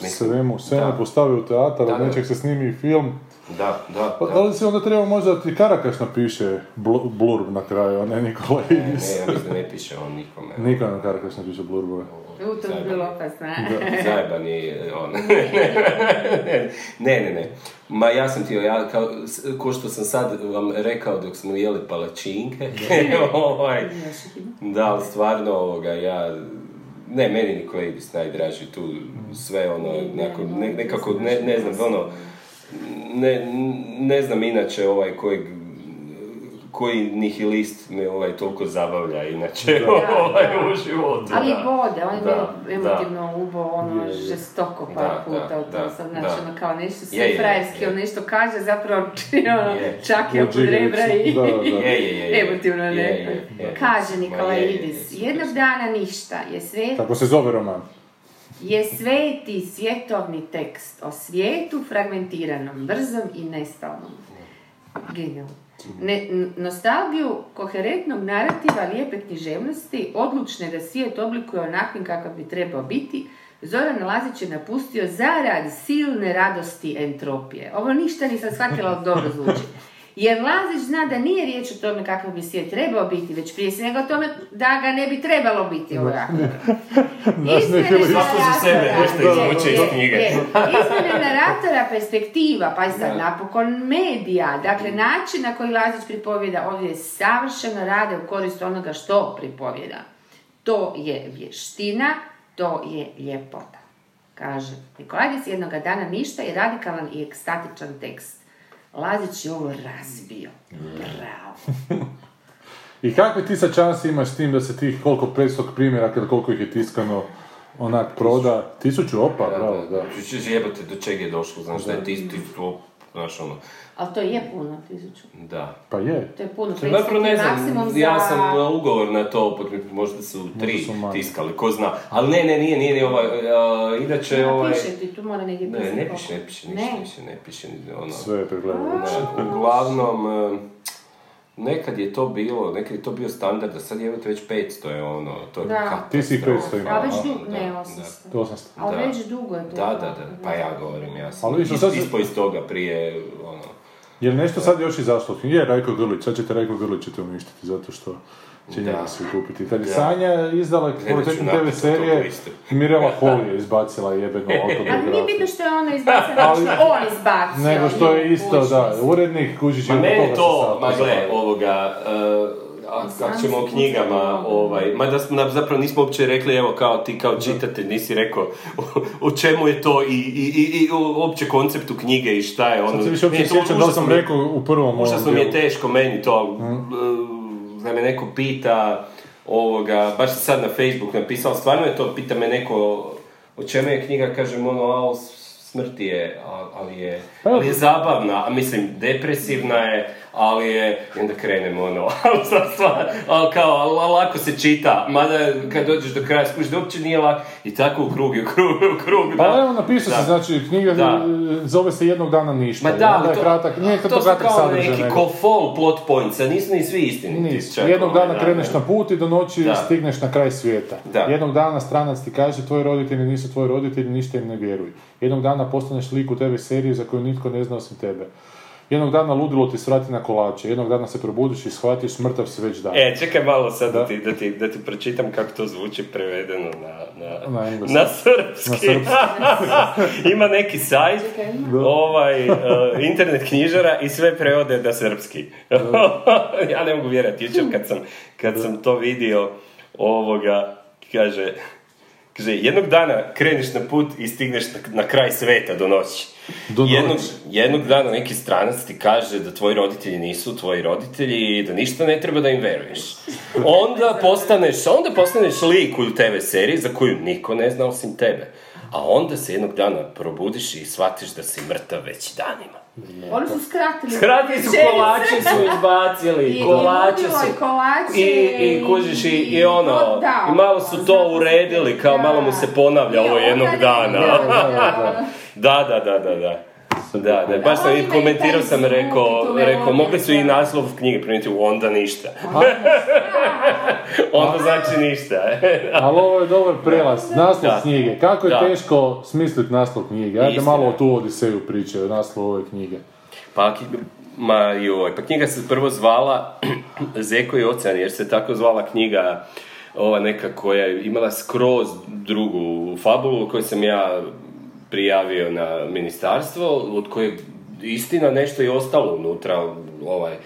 mislim,
Svemu, svemu
da.
postavi u teatar, od nečeg se snimi i film.
Da, da,
Pa
da.
li si onda treba možda da ti Karakaš napiše bl- blurb na kraju, a ne Nikola
Ne,
Idis?
ja mislim ne piše on nikome.
Niko na Karakaš napiše blurbove.
U, to bi bilo opasno.
Zajebani on. ne, ne, ne. Ma ja sam ti, ja kao, ko što sam sad vam rekao dok smo jeli palačinke, ovaj, da, ali stvarno ovoga, ja, ne, meni Nikola Idis najdraži tu, sve ono, nekako, ne, nekako, ne, ne znam, ono, ne, ne znam inače ovaj kojeg koji nihilist me ovaj toliko zabavlja inače
Da,
ovaj
da.
u životu.
Ali
da.
bode, on je
Da,
emotivno ubo, ono,
Je, je.
žestoko par
Da,
puta
da,
u to
da,
sam,
da.
znači, ono, kao nešto sve
Je, je,
frajerski,
je.
on nešto kaže, zapravo, ono, čak je oko rebra i...
džigericu, da, da.
Je, je, je, je.
Emotivno
Je,
ne.
je, je.
Kaže Nikola Idis, jednog dana ništa je sve
Tako se zove roman.
Je sveti svjetovni tekst o svijetu fragmentiranom, brzom i nestalnom. Genijalno. Ne, n- nostalgiju koherentnog narativa lijepe književnosti, odlučne da svijet oblikuje onakvim kakav bi trebao biti, Zoran Lazić je napustio zarad silne radosti entropije. Ovo ništa nisam shvatila, ali dobro zvuči. Jer Lazić zna da nije riječ o tome kakav bi svijet trebao biti, već prije svega o tome da ga ne bi trebalo biti ovako.
Sebe
naratora-
nešto izvuče iz
Je,
knjige.
je. Izmjene naratora, perspektiva, pa i sad napokon medija, dakle način na koji Lazić pripovjeda ovdje savršeno rade u korist onoga što pripovjeda. To je vještina, to je ljepota. Kaže, Nikolajdic jednoga dana ništa je radikalan i ekstatičan tekst. Lazić je ovo razbio. Bravo.
I kakve ti sad šanse imaš s tim da se tih koliko 500 primjeraka ili koliko ih je tiskano onak proda? Tisuću opa, bravo, da.
Češ jebate do čega je došlo, znaš da je ti, ti to, znaš ono,
Ali to je puno, tisuću.
da.
Pa je.
To je puno.
Sad Zapravo ne znam,
za...
ja sam uh, ugovor na to, možda su tri
su manje.
tiskali, ko zna. Ali ne, ne, nije, nije, nije ovaj, uh, inače
Ne
ovaj...
piše ti, tu mora negdje
Ne,
pisati
ne
koliko.
piše, ne piše ništa
Ne.
više, ne piše ni ono...
Sve je pregledano.
Da, uglavnom, uh, nekad je to bilo, nekad je to bio standard, a sad je već 500 je ono, to je
Da.
Ti si ih 500 imao,
A već dugo, ne,
da.
800.
800.
Ali već dugo je to.
Da, da, da, pa ja govorim, ja sam
Ali vidiš,
is-
sad se-
ispao iz toga prije.
Je li nešto sad još izašlo? Je, Rajko Grlić, sad ćete Rajko Grlić ćete uništiti zato što će
Da.
njega svi kupiti. Kad je
Da.
Sanja izdala kvalitetne TV serije. Mirela Holy je izbacila jebeno
Ali nije bitno
autobiografiju.
što je ona izbacila, što je on izbacio.
Nego što je isto, da, urednik Kužić je
Ma meni
toga
to,
se sad
ma gle, ovoga, uh, a kako ćemo o knjigama, ovaj, ma da. smo, nam zapravo nismo uopće rekli, evo kao ti kao čitatelj, nisi rekao o, o čemu je to i, i, i, i uopće konceptu knjige i šta je ono.
Sad se više uopće sjećam da sam rekao u prvom
Užasno mi je teško meni to,
Mhm.
uh, da me neko pita, ovoga, baš sad na Facebook napisao, stvarno je to, pita me neko o čemu je knjiga, kažem ono, a smrti je, ali je,
Pa
ali je zabavna, a mislim, depresivna je, ali je, i onda krenem ono, ali kao, lako se čita, mada kad dođeš do kraja skužiš da uopće nije lako, i tako u krug, u krug, u krug,
Pa evo napisao se, znači, knjiga
Da.
zove se Jednog dana ništa.
Ma da,
je
to,
kratak, nije to,
to su
kratak
kao
sadržaj,
neki
nego-
ko fall plot points, a nisu ni svi istiniti.
Nis. Jednog dana
da,
kreneš
da.
na put i do noći
Da.
stigneš na kraj svijeta. Jednog dana stranac ti kaže tvoji roditelji nisu tvoji roditelji, ništa im ne vjeruj. Jednog dana postaneš lik u TV seriji za koju nitko ne zna osim tebe. Jednog dana ludilo ti svrati na kolače, jednog dana se probudiš i shvatiš mrtav si već dan.
E, čekaj malo sad da,
Da.
ti, da, ti, da ti pročitam kako to zvuči prevedeno na, na,
Na engleski.
na srpski.
Na
Ima neki sajt, ovaj, uh, internet knjižara i sve prevode na srpski. ja ne mogu vjerati, jučer kad sam, kad sam to vidio, ovoga, kaže, Kaže, jednog dana kreneš na put i stigneš na, na kraj sveta do noći.
Do
jednog,
noći.
jednog dana neki stranac ti kaže da tvoji roditelji nisu tvoji roditelji i da ništa ne treba da im veruješ. Onda postaneš, onda postaneš lik u TV seriji za koju niko ne zna osim tebe. A onda se jednog dana probudiš i shvatiš da si mrtav već danima.
Oni su skratili.
Skratili su kolače su izbacili,
I
kolače su...
i kolače
I, i kužiš i, i ono,
da,
i malo su to uredili, kao
da.
malo mu se ponavlja ovo jednog dana.
ne-
Da, da, da, da, da. Da, da, baš sam i komentirao sam rekao, rekao, mogli su i naslov knjige promijeniti u onda ništa. onda znači ništa.
Ali ovo je dobar prelaz, naslov
Da.
knjige. Kako je
Da.
teško smisliti naslov knjige? Ajde
Istina.
malo o tu Odiseju priče, o naslovu ove knjige.
Pa, ma joj, pa knjiga se prvo zvala Zeko i ocean, jer se tako zvala knjiga ova neka koja je imala skroz drugu fabulu koju sam ja prijavio na ministarstvo, od koje istina nešto je ostalo unutra, ovaj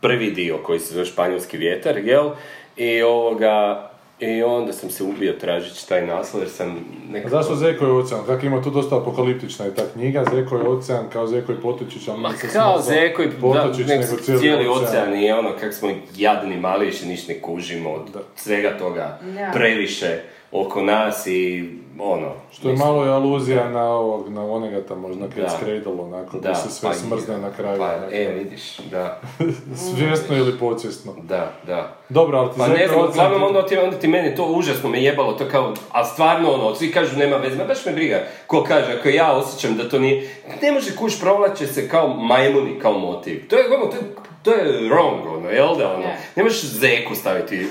prvi dio koji se zove Španjolski vjetar, jel? I ovoga, i onda sam se ubio tražeći taj naslov jer sam
A
nekako...
zašto Zeko je ocean? Kako ima tu dosta apokaliptična je ta knjiga, Zeko je ocean, kao Zeko i Potočić, ali
Ma kao Zeko i
Potočić,
da,
nego
cijeli,
cijeli,
ocean i ono kak smo jadni mali više ništa ne kužimo od
Da.
svega toga previše oko nas i ono.
Što je
mislim,
malo i aluzija na ovog, na onega tamo, možda
Da.
Cat's Cradle, onako, da, se sve
pa
smrzne na kraju.
Pa,
onako.
e, vidiš, da,
Svjesno ili podsvjesno.
da, da.
Dobro, ali ti
Pa ne
je
znam, uglavnom onda ti, onda ti meni to užasno me jebalo, to kao, a stvarno ono, svi kažu nema veze, ma baš me briga, ko kaže, ako ja osjećam da to nije, ne može kuš provlače se kao majmuni, kao motiv, to je, ono, to je, to je wrong, ono, jel da, ono,
Ne.
možeš zeku staviti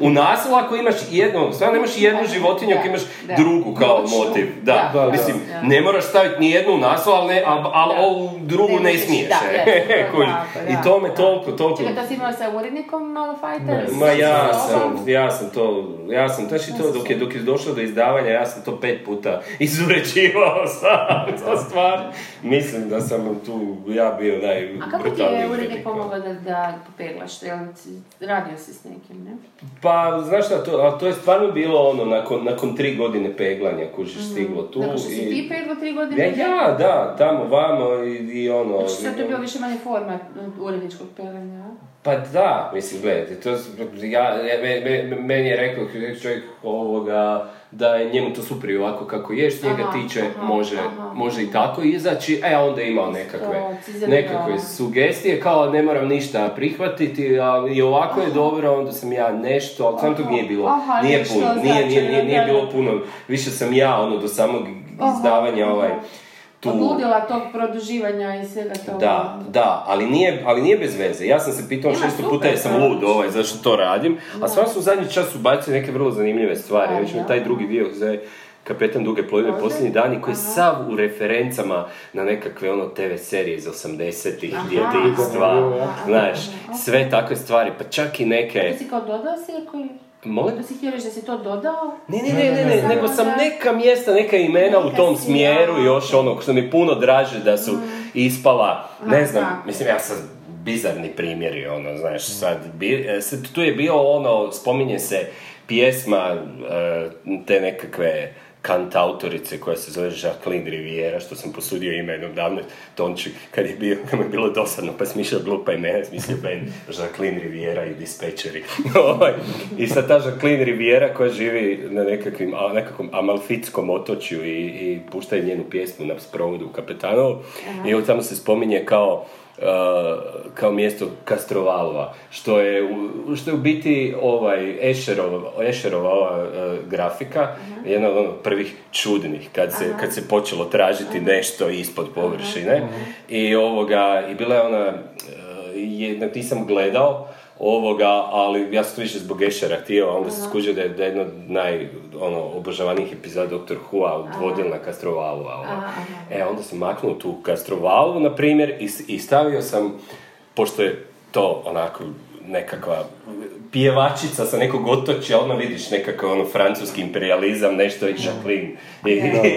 u, u, u ako imaš jednu, stvarno nemaš jednu životinju ako imaš
Da.
drugu kao motiv, da,
Da,
da,
mislim,
da.
ne moraš staviti ni jednu u naslov, ali, ne, ali
Da.
ovu drugu
Ne
smiješ,
da,
e, i to me toliko, toliko...
Čekaj, to si imala sa urednikom Malo Fighters?
Ma ja
Sa
sam, ja sam to, ja sam, znaš i to, dok je, dok je došlo do izdavanja, ja sam to pet puta izuređivao sam, to stvar. Mislim da sam tu, ja bio
A kako ti je urednik
urednik.
Pomogao da, da popeglaš? Jel radio si s nekim, ne?
Pa, znaš šta, to, a to je stvarno bilo ono, nakon, nakon tri godine peglanja, kužiš stiglo tu.
Nakon što si
i-
ti peglo tri godine?
Ja, ja, da, tamo, vamo i, i ono...
Znači sad to je bilo više manje format uredničkog peglanja, a?
Pa da, mislim, gledajte, to, ja- me, me- meni je rekao čovjek ovoga, da je njemu to super i ovako kako je, što njega tiče,
aha,
može,
aha.
može i tako izaći, e, a onda je imao nekakve, sugestije, kao ne moram ništa prihvatiti, a i ovako je dobro, onda sam ja nešto, ali sam tog nije bilo, nije puno, nije, nije, nije,
značajno,
nije
da.
bilo puno, više sam ja, ono, do samog izdavanja, ovaj, tu...
Odludila tog produživanja i svega toga.
Da, da, ali nije, ali nije bez veze. Ja sam se pitao
Ima, super,
puta jesam
da.
lud ovaj, zašto to radim, a stvarno su u zadnji čas ubacili neke vrlo zanimljive stvari. Već mi taj drugi dio zove Kapetan duge plovidbe posljednji dani koji je sav u referencama na nekakve ono TV serije iz 80-ih,
Aha.
djetinjstva, znaš, sve takve stvari, pa čak i neke...
Ti si kao dodao Seko ili?
Molim?
Da si htio reći da si to dodao?
Ne, ne, ne, ne, ne,
ne.
nego sam neka mjesta, neka imena u tom smjeru
ja.
još ono, što mi puno draže da su ispala, ne
Ma,
znam, mislim ja sam bizarni primjeri, ono, znaš, sad, bi, e, sad tu je bio ono, spominje se pjesma e, te nekakve kantautorice koja se zove Jacqueline Riviera, što sam posudio ime jednog davno Tonči, kad je bio, kad mi je bilo dosadno, pa smišljao glupa imena, smislio Ben Jacqueline Riviera i dispečeri. Ovaj, I sad ta Jacqueline Riviera koja živi na nekakvim, a, nekakvom amalfitskom otočju i, i pušta je njenu pjesmu na sprovodu u Kapetanovu i evo tamo se spominje kao kao mjesto Kastrovalova, što je, u, što je u biti ovaj Escherova, Escherova ova uh, grafika, jedna od onih prvih čudnih, kad se, kad se počelo tražiti nešto ispod površine. I ovoga, i bila je ona, uh, jedna, nisam gledao, ovoga, ali ja sam više zbog Ešera htio, onda sam skužio da je, da je jedno od naj, ono, obožavanijih epizoda Dr. Who-a odvodil na Kastrovalu, a ono. E, onda sam maknuo tu Kastrovalu, na primjer, i, i stavio sam, pošto je to onako nekakva pjevačica sa nekog otočja, odmah vidiš nekakav ono francuski imperializam, nešto i Jacqueline i,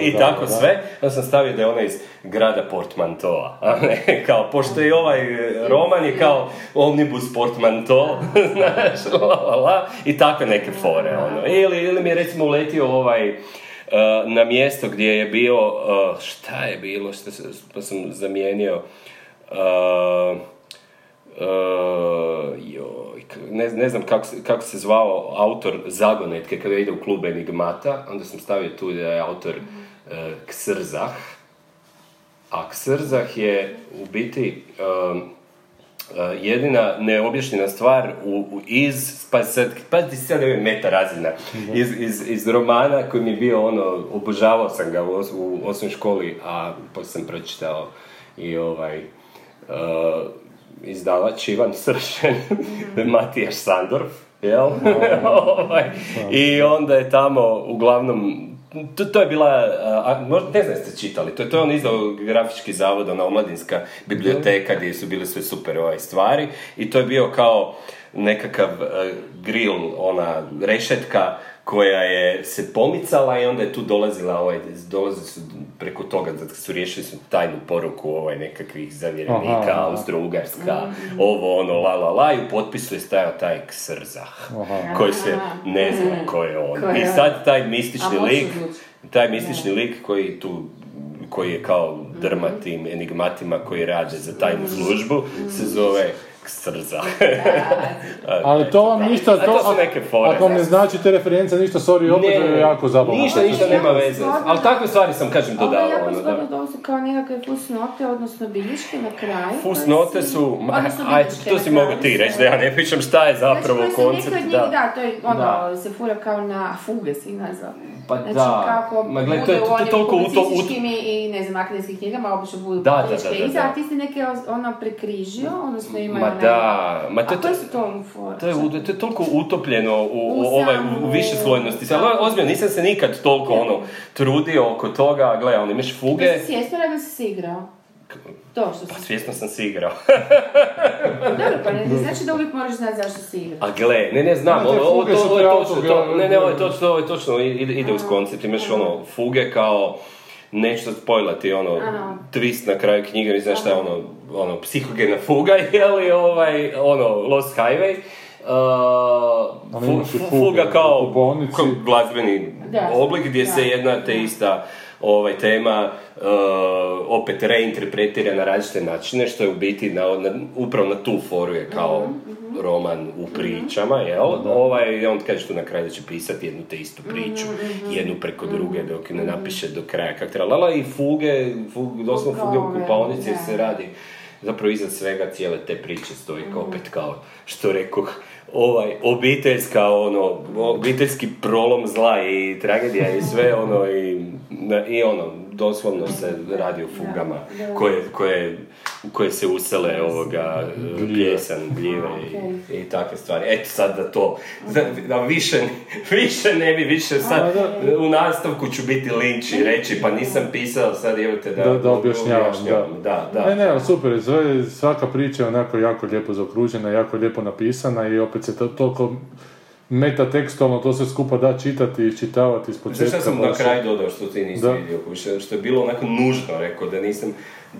i
da,
tako sve. Onda sam stavio da je ona iz grada Portmantoa, a ne, kao, pošto je ovaj e, roman je kao omnibus portmanto, znaš, la, la, la, i takve neke fore, ono. Ili, ili mi je recimo uletio ovaj, uh, na mjesto gdje je bio, uh, šta je bilo, što se, pa sam zamijenio, uh, uh, joj, ne, ne znam kako se, kako se zvao autor Zagonetke kada ide u klub Enigmata, onda sam stavio tu da je autor uh, Ksrzah, a Ksrzah je u biti uh, jedina neobjašnjena stvar u, u- iz, pa sad, pa ti sad je meta razina, iz, iz, iz romana koji mi je bio ono, obožavao sam ga u, u osnovnoj školi, a poslije sam pročitao i ovaj, uh, izdavač Ivan Sršen, Matijaš Sandorf, jel? ovaj, I onda je tamo uglavnom to, to je bila, a, možda ne znam jeste čitali, to, je- to je on izdao grafički zavod, ona omladinska biblioteka gdje su bile sve super ovaj stvari i to je bio kao nekakav e, grill, ona rešetka koja je se pomicala i onda je tu dolazila, ovaj, dolazi su preko toga da su riješili su tajnu poruku ovaj, nekakvih zavjerenika. Austro-Ugarska, ovo ono, la la la, i u potpisu je stajao taj Ksrzah, koji se ne zna ko je on.
Ko je
I sad taj mistični lik, taj mistični lik koji tu koji je kao drma tim enigmatima koji rade za tajnu službu, se zove Ksrza.
Ali to vam ništa,
A
to,
to su neke fore.
ako vam ne znači te reference, ništa, sorry, opet je jako zabavno.
Ništa, ništa nema veze. Ali takve stvari sam, kažem,
Ovo je jako
Ono,
zgodno
da.
da ovo su kao nekakve fusnote, odnosno bilješke na kraju.
Fusnote su, aj, to si mogu ti reći, da ja ne pričam šta je zapravo
znači, koje su
koncept.
njih,
Da.
da, to je ono,
Da.
se fura kao na fuge si nazvao.
Pa
znači,
da.
kako
Ma gle, to je- to je
u onim
toliko u to- u-
publicističkim i, i, ne znam, akademskim knjigama, obično budu
Da, da,
bilješke
da, da,
iza,
da.
a ti si neke ono prekrižio, odnosno imaju
Da, ma to,
A su to fore?
To je, to je toliko utopljeno u, u,
U
ovaj, u više slojnosti. Ali ozbiljno, nisam se nikad toliko ono, trudio oko toga. Gle, on imaš fuge.
Jesi svjesno ili si si igrao? To što
Pa svjesno sam si igrao.
Dobro, pa ne, ne znači da uvijek moraš znati zašto si igrao.
A gle, ne, ne, znam, ovo, to, ovo je točno, to, ne, ne, ovo je točno, ovo je točno, ide, ide uz koncept, imaš ono, fuge kao, neću sad spojlati, ono,
Aha.
twist na kraju knjige, znaš šta je ono, ono, psihogena fuga, jeli, ovaj, ono, Lost Highway, Uh,
Ali
fu- fuga kao, kao glazbeni
Da.
oblik gdje se jedna te ista ovaj, tema uh, opet reinterpretira na različite načine, što je u biti na, na, upravo na tu foru je kao
Mhm,
roman u pričama, jel? Ovaj, i on kaže tu na kraju da će pisati jednu te istu priču,
Mhm,
jednu preko druge, dok ne napiše do kraja kak treba. Lala i fuge, fuge doslovno fuge u kupaonici se radi. Zapravo iza svega cijele te priče stoji kao opet kao, što rekoh, ovaj, obiteljska, ono, obiteljski prolom zla i tragedija i sve, ono, i, i ono, doslovno se radi o fugama
da.
koje, koje, u koje se usele ovoga, pljesan, gljive i, i takve stvari. Eto sad da to, da, da više, više ne bi, više sad, u nastavku ću biti linč i reći, pa nisam pisao, sad evo te da,
Da, da objašnjavam,
da, da.
Ne, ne, ali super, svaka priča je onako jako lijepo zaokružena, jako lijepo napisana i opet se to toliko metatekstualno to sve skupa da čitati i iščitavati iz početka.
Znaš sam na kraju dodao što ti nisi
Da.
vidio, kužiš, što je bilo onako nužno, rekao, da nisam,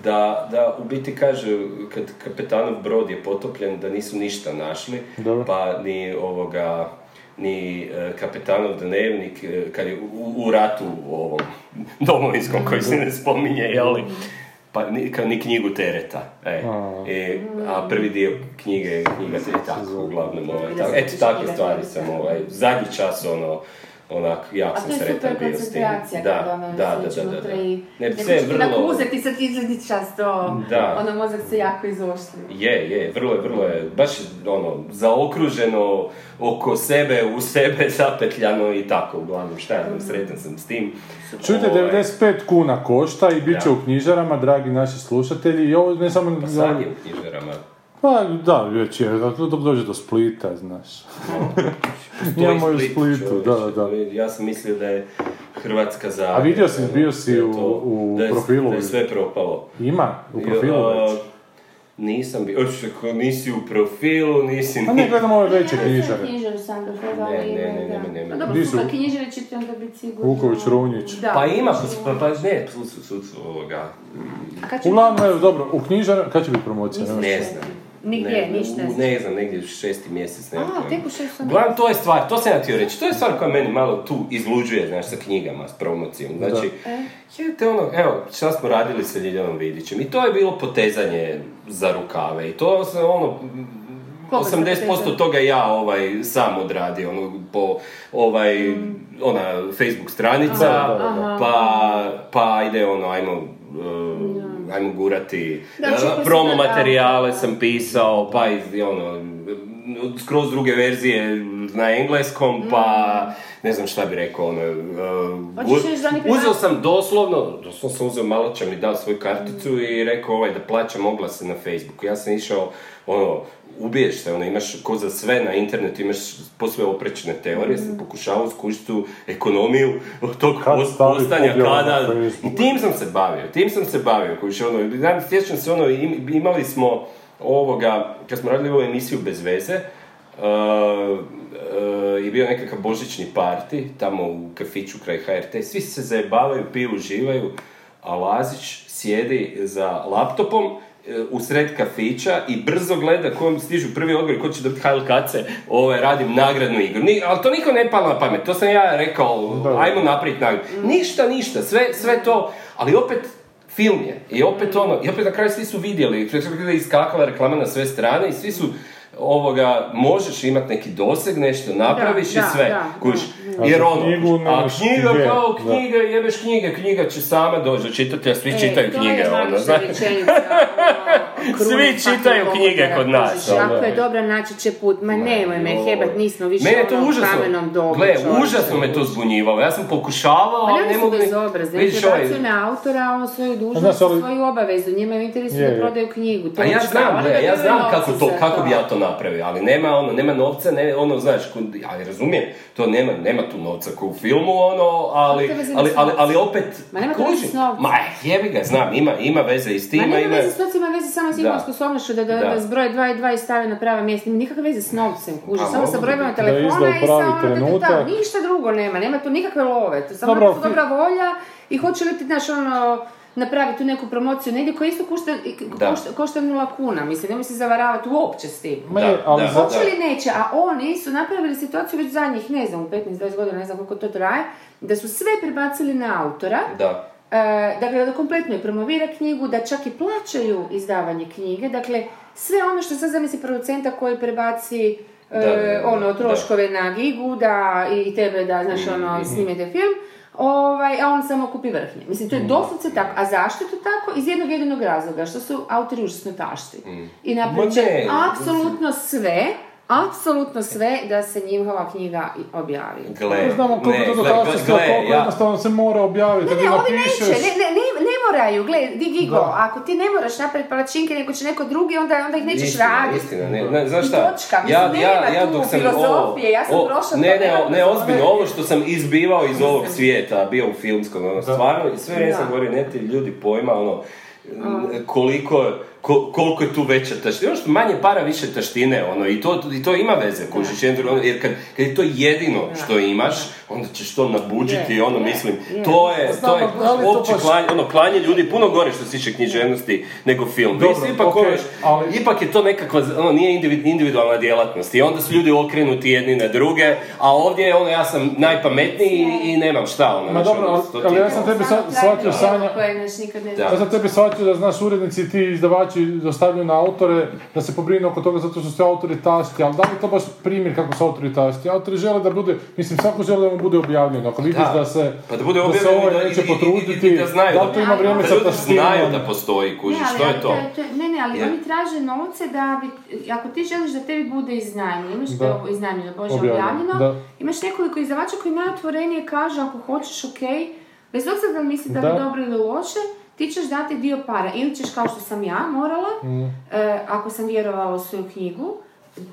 da, da u biti kaže, kad kapetanov brod je potopljen, da nisu ništa našli,
Dobro.
pa ni ovoga, ni e, kapetanov dnevnik, e, kad je u, u ratu ovom domovinskom koji se ne spominje, jeli, pa ni, kao ni knjigu tereta. E,
A.
E, a prvi dio knjige je knjiga je tako, uglavnom, ovaj, tako, eto takve stvari sam, ovaj, zadnji čas, ono, onak, jako
A
sam
to je
sretan bio s tim.
koncentracija
Da,
kad ono
da, da, da, da,
unutra
da.
i
Ne, sve je vrlo...
nakuzati sad izgledi čas to,
Da.
ono mozak se jako izoštri.
Je, je, vrlo je, vrlo je, baš ono, zaokruženo oko sebe, u sebe, zapetljano i tako, uglavnom, šta ja znam, sretan sam s tim.
Čujte,
Ovaj,
95 kuna košta i bit će
Da.
u knjižarama, dragi naši slušatelji, i ovo ne samo...
Pa sad je u knjižarama.
Pa da, već je, dok dođe do Splita, znaš. Imamo i u
Split,
Splitu, da, da.
Ja sam mislio da je Hrvatska za...
A vidio si- bio si
da je
u-
to-
u
da je,
profilu?
Da je sve propalo.
Ima, u profilu
Ja,
već.
Nisam bio, oči, ako nisi u profilu, nisi...
A ne, gledamo ove veće
Ja
knjižare.
knjižaru Sandra Ford,
Ne, ne, ne,
da.
nema, nema.
Pa dobro,
Di su?
knjižare ćete onda biti sigurno.
Vuković, Runjić.
Da.
Pa ima,
knjižare.
pa, pa, pa ne, su, su, su, ovoga,
će
Uglavnom, evo, dobro, u knjižara, kad će biti promocija?
Ne znam.
Nigdje,
ne,
ništa.
u- Ne znam, negdje šesti mjesec, ne
A, tek u šestom
Uglavnom, to je stvar, to sam ja htio reći, to je stvar koja meni malo tu izluđuje, znaš, sa knjigama, s promocijom. Znači, jebate ono, evo, šta smo radili sa Ljiljanom Vidićem? I to je bilo potezanje za rukave i to se ono,
Koga ste
80%
potezali?
toga ja ovaj, sam odradio, ono, po ovaj, ona Facebook stranica,
Aha,
pa, pa ide ono, ajmo, uh, ajmo gurati, uh,
se
promo materijale sam pisao, pa iz, ono, skroz druge verzije na engleskom, pa ne znam šta bi rekao, ono, uh, uzeo sam doslovno, doslovno sam uzeo malo mi dao svoju karticu i rekao ovaj da plaćam oglase na Facebooku. Ja sam išao, ono, ubiješ se, ono, imaš ko za sve na internetu, imaš posve oprečne teorije, sam pokušavao skušiti tu ekonomiju od tog post- postanja kada, i tim sam se bavio, tim sam se bavio, kužiš, ono, znam, sjećam se, ono, im- imali smo ovoga, kad smo radili ovu emisiju bez veze, Uh, uh, je bio nekakav božićni parti tamo u kafiću kraj HRT. Svi se zajebavaju, piju, uživaju, a Lazić sjedi za laptopom u sred kafića i brzo gleda kojom stižu prvi odgovor ko će dobiti HLKC, ovaj, radim nagradnu igru. Ni, ali to niko ne palo na pamet, to sam ja rekao,
Da.
ajmo napraviti nagradu. Ništa, ništa, sve, sve to, ali opet film je. I opet ono, i opet na kraju svi su vidjeli, je iskakala reklama na sve strane i svi su ovoga, možeš imati neki doseg, nešto napraviš
Da,
i sve.
da,
da.
Jer
A
ono,
knjigu
a knjiga kao
da.
knjiga, jebeš knjige, knjiga će sama doći do čitatelja, svi čitaju knjige,
E, to je
ono, znaš.
rečenica, ono,
Svi čitaju knjige kod nas, ono.
Ako je dobra, naći će put. Ma nemoj me hebat, nismo više
Mene to
ono u
užasno,
kamenom dobu.
gle, užasno me to zbunjivalo. Ja sam pokušavao,
Ma
ali
ne
ne
su
mogu... ni-
bezobrazni,
Vidiš,
oni
ovaj-
na autora, a on svoju dužnost,
znaš, ali-
svoju obavezu, njima je u interesu da prodaju knjigu.
A ja znam, ja znam kako to, kako bi ja to napravio, ali nema ono, nema novca, ne, ono, znaš, ali razumijem, to nema, nema tu novca ko u filmu, ono, ali, ali, ali, ali opet,
Ma nema novcem.
Ma jebi ga, znam, ima, ima veze i s tim,
Ma nema
ima...
veze s novcem, ima veze samo s njihovom sposobnošću da, da,
Da.
da zbroje dva i dva i stave na prava mjesta. Nema nikakve veze s novcem, kuži. Samo sa brojevima.
Da
telefona i sa
pravi
ono da, da, da,
trenutak.
ništa drugo nema, nema tu nikakve love. To samo dobra volja i hoće li ti, znaš, ono, napraviti tu neku promociju negdje koja isto košta, košta, košta nula kuna. Mislim, nemoj se zavaravati uopće s tim.
Da,
je, ali
da.
za-
Hoće li neće, a oni su napravili situaciju već zadnjih, ne znam, 15-20 godina, ne znam koliko to traje, da su sve prebacili na autora,
Da.
E, dakle, da kompletno i promovira knjigu, da čak i plaćaju izdavanje knjige, dakle, sve ono što sad zamisli producenta koji prebaci e, ono,
da.
troškove na gigu, da i tebe da, znaš, ono, snimete film, ovaj, a on samo kupi vrhnje. Mislim,
Mm.
to je doslovce tako. A zašto je to tako? Iz jednog jedinog razloga, što su autori užasno tašti. I
Mm. Ma ne,
apsolutno sve, apsolutno sve da se njihova knjiga i objavi.
Gle,
Ne znamo kako
ne,
to
gle,
koliko jednostavno se mora objaviti.
Ne, ne, ovi neće, ne, ne, ne moraju, gle, di Gigo,
Da.
ako ti ne moraš napraviti palačinke, nego će neko drugi, onda, onda ih nećeš
Istina,
raditi.
Istina, ne, ne, znaš šta,
točka, mislim, nema tu filozofije, ja sam prošla
ne, ne,
nema
ne, ozbiljno, ovo što sam izbivao iz ovog svijeta, bio u filmskom, ono, stvarno, sve vrijeme sam govorio, ne ti ljudi pojma, ono, koliko, ko- koliko je tu veća taština, ono što manje para, više taštine, ono, i to, i to ima veze, kužiš, jer, ono, jer kad, kad je to jedino što imaš, onda ćeš to nabuđiti,
Je,
ono,
je,
mislim,
je.
to je, to je opće
baš-
klanje, ono, klanje ljudi, puno gore što se tiče književnosti nego film.
Dobro,
ipak, ono,
ali-
ipak je to nekakva, ono, nije individ- individualna djelatnost i onda su ljudi okrenuti jedni na druge, a ovdje je ono, ja sam najpametniji i, i nemam šta, ono,
Ma
znači,
dobro,
ono,
ali- ali ja sam tebi shvatio, Sanja-
ne.
Ja sam tebi shvatio da, znaš, urednici i ti izdavači dostavljaju na autore da se pobrinu oko toga zato što su autori tašti, ali da li je to baš primjer kako su autori tašti? Autori žele da bude, mislim, svako želi da mu bude objavljeno. Ako vidiš
Da.
da, se,
Pa da bude
da se ovaj neće
i- i-
potruditi,
i da znaju
da
da-
li to ima vrijeme sa taštinom?
znaju da postoji,
ali-
što je to?
Ne, ne, ali
Je.
oni traže novce da bi, ako ti želiš da tebi bude iznajmljeno, imaš
Da.
da. iznajmljeno, bože,
Objavljeno,
imaš nekoliko izdavača koji najotvorenije kaže ako hoćeš, ok, bez obzira da li misli da,
Da.
je dobro ili loše, ti ćeš dati dio para. Ili ćeš, kao što sam ja morala,
Mm.
e, ako sam vjerovala u svoju knjigu,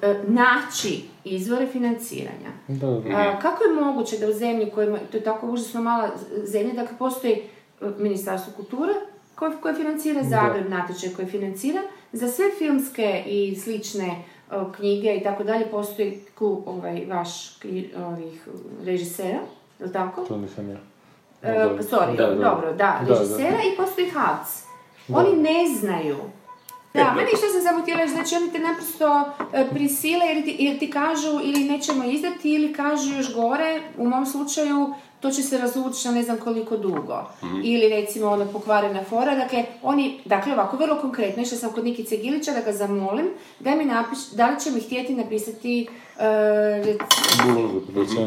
e, naći izvore financiranja.
Da.
A, kako je moguće da u zemlji koja ima, to je tako užasno mala zemlja, da postoji e, Ministarstvo kulture koje, koje financira Zagreb, natječaj koji financira, za sve filmske i slične o, knjige i tako dalje postoji ku, ovaj, vaš ovih režisera, je li tako?
To nisam ja.
E,
Dobro.
sorry,
Da, da.
dobro, da,
Da,
režisera i postoji HAC. Oni ne znaju. Da, meni što sam samo htjela znači oni te naprosto e, prisile jer ti, jer ti kažu ili nećemo izdati ili kažu još gore, u mom slučaju to će se razvući na ne znam koliko dugo. Ili recimo ono pokvarena fora, dakle oni, dakle ovako vrlo konkretno, išla sam kod Nikice Gilića da ga zamolim da mi napiš, da li će mi htjeti napisati e, rec-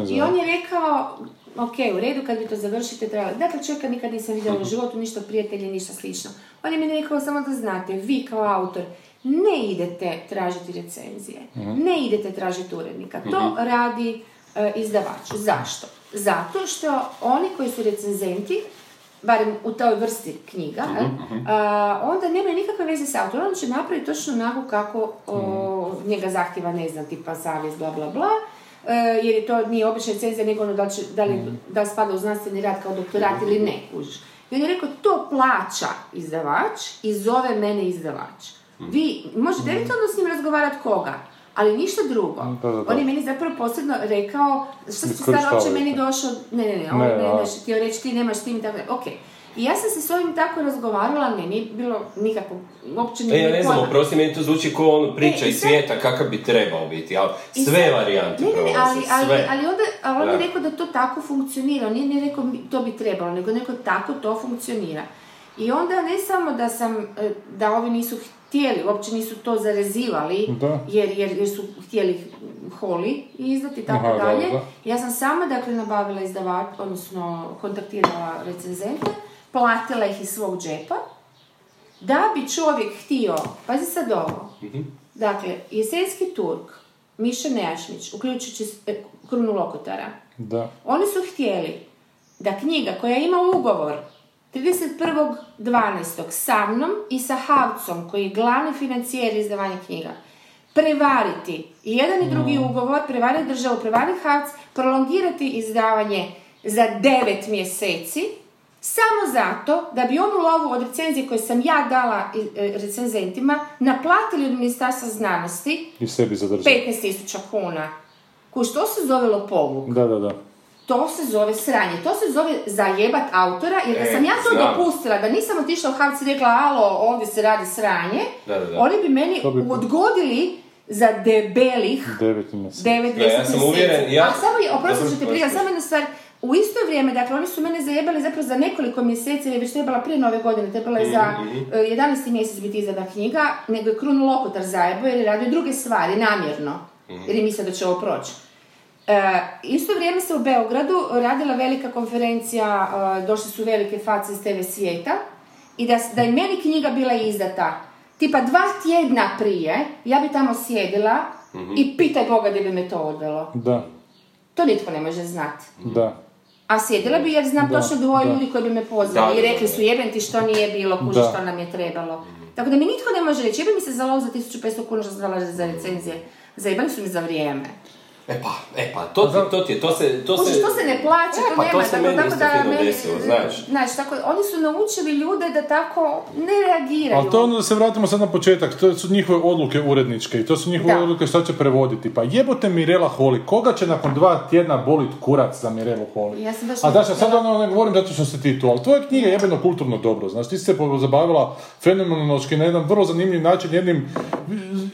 i on je rekao, ok, u redu, kad vi to završite, treba... Dakle, čovjeka nikad nisam vidjela u životu, ništa od prijatelja, ništa slično. On je meni rekao samo da znate, vi kao autor ne idete tražiti recenzije, ne idete tražiti urednika. To radi e, izdavač. Zašto? Zato što oni koji su recenzenti, barem u toj vrsti knjiga, jel, a, onda nemaju nikakve veze s autorom, on će napraviti točno onako kako o, njega zahtjeva, ne znam, tipa savjest, bla, bla, bla, jer je to nije obična recenzija, nego ono da li, će- da li, da li spada u znanstveni rad kao doktorat ili ne, kužiš. I on je rekao, to plaća izdavač i zove mene izdavač. Vi možete eventualno s njim razgovarati koga, ali ništa drugo.
Da, da, da.
On je meni zapravo posebno rekao, što si
Iskorištavaju
uopće meni došao, ne, ne, ne, ovo
Ne,
ne, ne, ti nemaš s tim i tako dalje. ok. I ja sam se s ovim tako razgovarala, ne, nije bilo nikako, uopće
E,
nije
ja ne znam, oprosti, meni to zvuči kao ono priča
E,
iz svijeta kakav bi trebao biti, ali sve
sad-
varijante
Ne, ne, ne,
prolaze,
ali, ali,
sve.
ali onda a on
Da.
je rekao da to tako funkcionira, on nije ni rekao mi- to bi trebalo, nego neko tako to funkcionira. I onda ne samo da sam, e, da ovi nisu htjeli, uopće nisu to zarezivali,
Da.
jer, jer, jer su htjeli holi izdati i tako
Aha,
dalje.
da.
Ja sam sama, dakle, nabavila izdavač, odnosno kontaktirala recenzente, platila ih iz svog džepa, da bi čovjek htio, pazi sad ovo, dakle, Jesenski Turk, Miša Nejašnić, uključujući e, Krunu Lokotara,
Da.
oni su htjeli da knjiga koja ima ugovor 31.12. sa mnom i sa Havcom, koji je glavni financijer izdavanja knjiga, prevariti i jedan i drugi ugovor, prevariti državu, prevariti Havc, prolongirati izdavanje za 9 mjeseci, samo zato da bi onu lovu od recenzije koju sam ja dala e, recenzentima naplatili od Ministarstva znanosti
I sebi zadržati.
15.000 kuna. Kuš, to se zove lopovluk.
Da, da, da.
To se zove sranje, to se zove zajebat autora, jer da
E,
sam ja to
znam.
dopustila, da nisam otišla u Havc i rekla, alo, ovdje se radi sranje,
Da, da, da.
oni bi meni
bi-
odgodili za debelih
Devet mjeseci.
9
Ja, ja sam uvjeren, ja-
A samo, je- oprosti što te prija,
oprosti.
samo jedna stvar, u isto vrijeme, dakle, oni su mene zajebali zapravo za nekoliko mjeseci, jer je već trebala prije nove godine, trebala je za
Mhm,
e, 11. mjesec biti izdana knjiga, nego je Krun Lokotar zajebao jer je radio druge stvari, namjerno,
Mhm.
jer je mislio da će ovo proći. E, isto vrijeme se u Beogradu radila velika konferencija, e, došle su velike face iz TV svijeta i da, da je meni knjiga bila izdata tipa dva tjedna prije, ja bi tamo sjedila
Mhm.
i pitaj Boga gdje bi me to odvelo.
Da,
To nitko ne može znati.
da.
A sjedila bi jer znam
Da,
točno dvoje
da.
ljudi koji bi me pozvali i rekli su jebem ti što nije bilo, kuži što nam je trebalo. Tako da mi nitko ne može reći, jebe mi se za lov za 1500 kuna što sam dala za recenzije. Zajebali su mi za vrijeme.
E pa, e pa, to ti, to ti je, to se, to
Kužiš,
se...
to se ne plaća,
E,
to
pa
nema.
to se
tako,
meni
tako
isto
da
fino
meni-
desilo, znaš.
Znaš, tako, oni su naučili ljude da tako ne reagiraju.
Ali to onda da se vratimo sad na početak, to su njihove odluke uredničke i to su njihove
Da.
odluke što će prevoditi. Pa jebote Mirela Holy, koga će nakon dva tjedna bolit kurac za Mirelu Holy?
Ja sam baš
A ja sad ono ne govorim zato što si ti tu, ali tvoja knjiga je jebeno kulturno dobro, znaš, ti si se zabavila fenomenološki na jedan vrlo zanimljiv način, jednim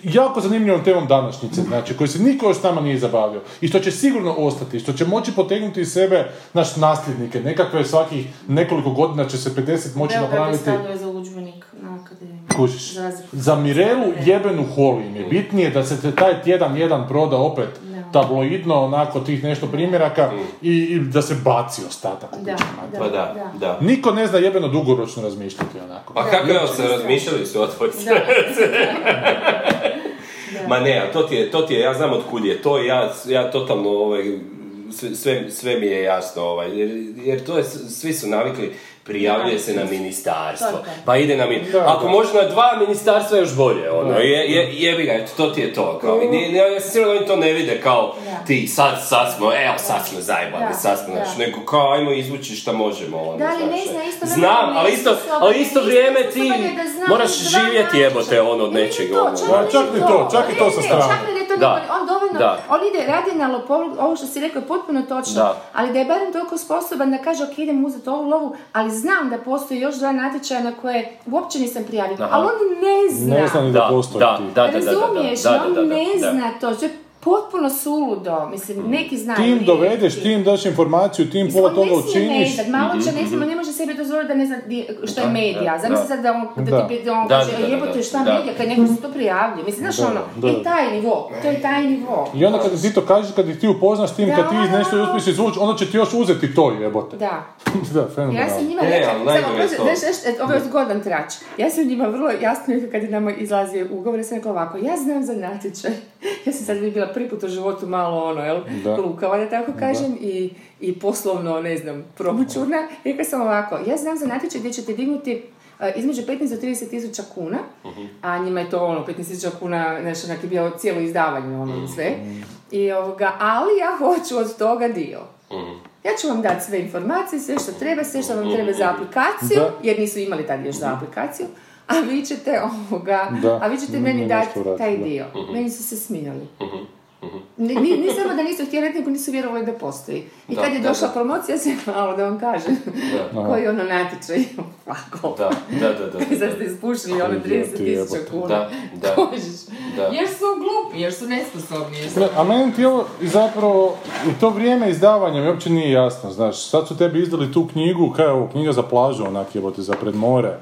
jako zanimljivom temom današnjice, znači, koji se niko još s nama nije zabavio. I što će sigurno ostati, što će moći potegnuti iz sebe naš nasljednike, nekakve svakih nekoliko godina će se 50 moći
Beograd je
napraviti.
za udžbenik na.
Kužiš,
Za
Mirelu jebenu holi im je bitnije da se te taj tjedan jedan proda opet tabloidno, onako tih nešto primjeraka i, i da se baci ostatak. u
Da, da.
Pa da, da.
Niko ne zna jebeno dugoročno razmišljati onako.
Pa kako se razmišljali su o tvoj Ma ne, to ti je, to ti je, ja znam od kud je. To ja, ja totalno, ovaj, sve- sve, sve mi je jasno, ovaj, jer, jer to je, svi su navikli, prijavljuje se na ministarstvo. Pa ide na mi... Ako može na dva ministarstva još bolje, ono, je, je, jebi ga, eto, to ti je to. Kao, ni- ni- ja sam siguran da oni to ne vide kao ti, sad, sad smo, evo, sad smo zajebali, sad smo, znaš, nego kao, ajmo izvući šta možemo, ono,
Da, ali ne
znaš,
zna isto
Znam, ali isto, ali isto vrijeme ti moraš živjeti jebote ono od
Ne, ne,
nečeg,
to,
ono.
čak
ni to, čak i to sa
ne,
strane.
Da.
Dovoljno,
Da.
on ide, radi na lopovlu, ovo što si rekao je potpuno točno,
Da.
ali da je barem toliko sposoban da kaže, ok, idem uzeti ovu lovu, ali znam da postoji još dva natječaja na koje uopće nisam prijavio, ali on ne zna.
Ne zna ni da,
Da,
postoji
da,
ti.
da, da, da, da,
Razumiješ,
da, da,
on
da, da,
ne
da.
zna to, to je potpuno suludo, mislim, neki znaju.
Ti im
nije-
dovedeš, ti im daš informaciju, ti im
Mislim,
pola toga
ne ne
učiniš.
znat, malo će ne smije, ne može sebi dozvoliti da ne zna što je medija. Zamisli
da.
sad da on, da,
Da.
ti da on
Da,
kaže,
da,
jebote šta
da.
medija, kad neko se to prijavlja. Mislim, znaš ono,
da.
i taj nivo, to je taj nivo.
I onda kad ti to kažeš, kad ih ti upoznaš tim, kad ti nešto uspiješ izvući, onda će ti još uzeti to jebote.
Da.
da,
Ja
fenomenalno.
sam njima
Ne,
rekla,
je
znaš, znaš, ovo je zgodan trač. Ja sam njima vrlo jasno kad je nama izlazio ugovor, ja sam rekla ovako, ja znam za natječaj. Ja sam sad bila prvi put u životu malo ono, jel,
Da.
lukava, da tako kažem, i, i poslovno, ne znam, promoćurna. Rekla sam ovako, ja znam za natječaj gdje ćete dignuti e, između 15 do 30 tisuća kuna, a njima je to ono, 15 tisuća kuna, znaš, onak je bilo cijelo izdavanje, ono, i sve. I ovoga, ali ja hoću od toga dio. Ja ću vam dati sve informacije, sve što treba, sve što vam treba za aplikaciju,
Da.
jer nisu imali tad još za aplikaciju, a vi ćete ovoga,
Da.
a vi ćete meni dati taj
da.
dio. Meni su se smijali. Ni, ni, ni samo da nisu htjeli, nego nisu vjerovali da postoji. I
Da,
kad je
da,
došla
da.
promocija, se malo da vam kažem,
Da.
koji je ono natječaj, ovako.
Da, da, da, da.
Sad ste ispušili ono 30
ti
tisuća
jebote.
kuna.
Da, da. Da.
Jer su glupi, jer su nesposobni. Jer su...
A meni ti ovo i zapravo, u to vrijeme izdavanja mi uopće nije jasno, znaš, sad su tebi izdali tu knjigu, kaj je ovo, knjiga za plažu, onak jebote, za pred more.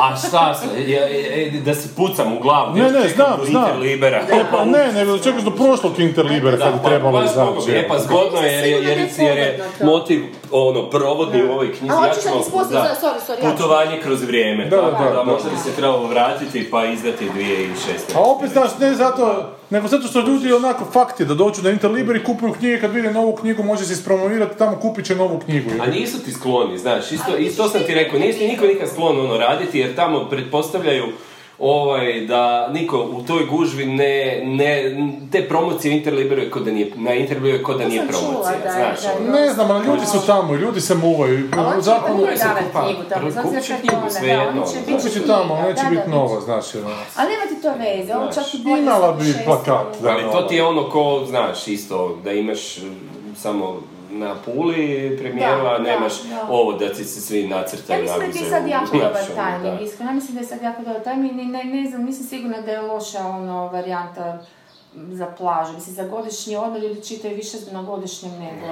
A šta se, ja, ja, da se pucam u glavu,
Ne, ne,
čekam
znam, znam.
Interlibera.
E pa ne, nego čekaš do prošlog Interlibera kad je
pa-
trebalo izaći.
E pa zgodno je, jer, je- jer,
Nisam
jer je
da
motiv, ono, provodni u ovoj knjizi.
A
ja
hoćeš da ti
da,
sorry, sorry.
Putovanje kroz vrijeme.
Da, da,
tako
da, da.
možda bi se trebalo vratiti pa izdati 2006.
A opet, znaš, ne zato, nego zato što ljudi onako fakt je da dođu na Interliber i kupuju knjige, kad vide novu knjigu može se ispromovirati tamo, kupit će novu knjigu.
A nisu ti skloni, znaš, isto, isto sam ti rekao, nije ti niko nikad sklon ono raditi, jer tamo pretpostavljaju ovaj, da niko u toj gužvi ne, ne te promocije u Interliberu je kod da nije, na Interliberu je kod da nije
čula,
promocija,
da,
znaš,
da,
ono.
Ne znam, ali ljudi su tamo ljudi se muvaju.
A on će
Zakon-
uvijek
se kupa. Kupit će knjigu,
ona, će
ono,
biti
Kupit će tamo, ali neće
da,
biti
da,
nova, znaš. ono.
Ali nema ti to veze, ovo čak i bolje
Imala
sa
bi plakat.
Ali to ti je ono ko, znaš, isto, da imaš samo na puli premijera,
Da,
nemaš
da, da.
ovo da ti se svi
Ja
nacrtaju
mislim da ti je sad jako dobar tajming, iskreno. Ja mislim da je sad jako dobar tajming, ne, ne, ne znam, nisam sigurna da je loša ono varijanta za plažu. Mislim, za godišnji odmor ljudi čitaju više na godišnjem nego...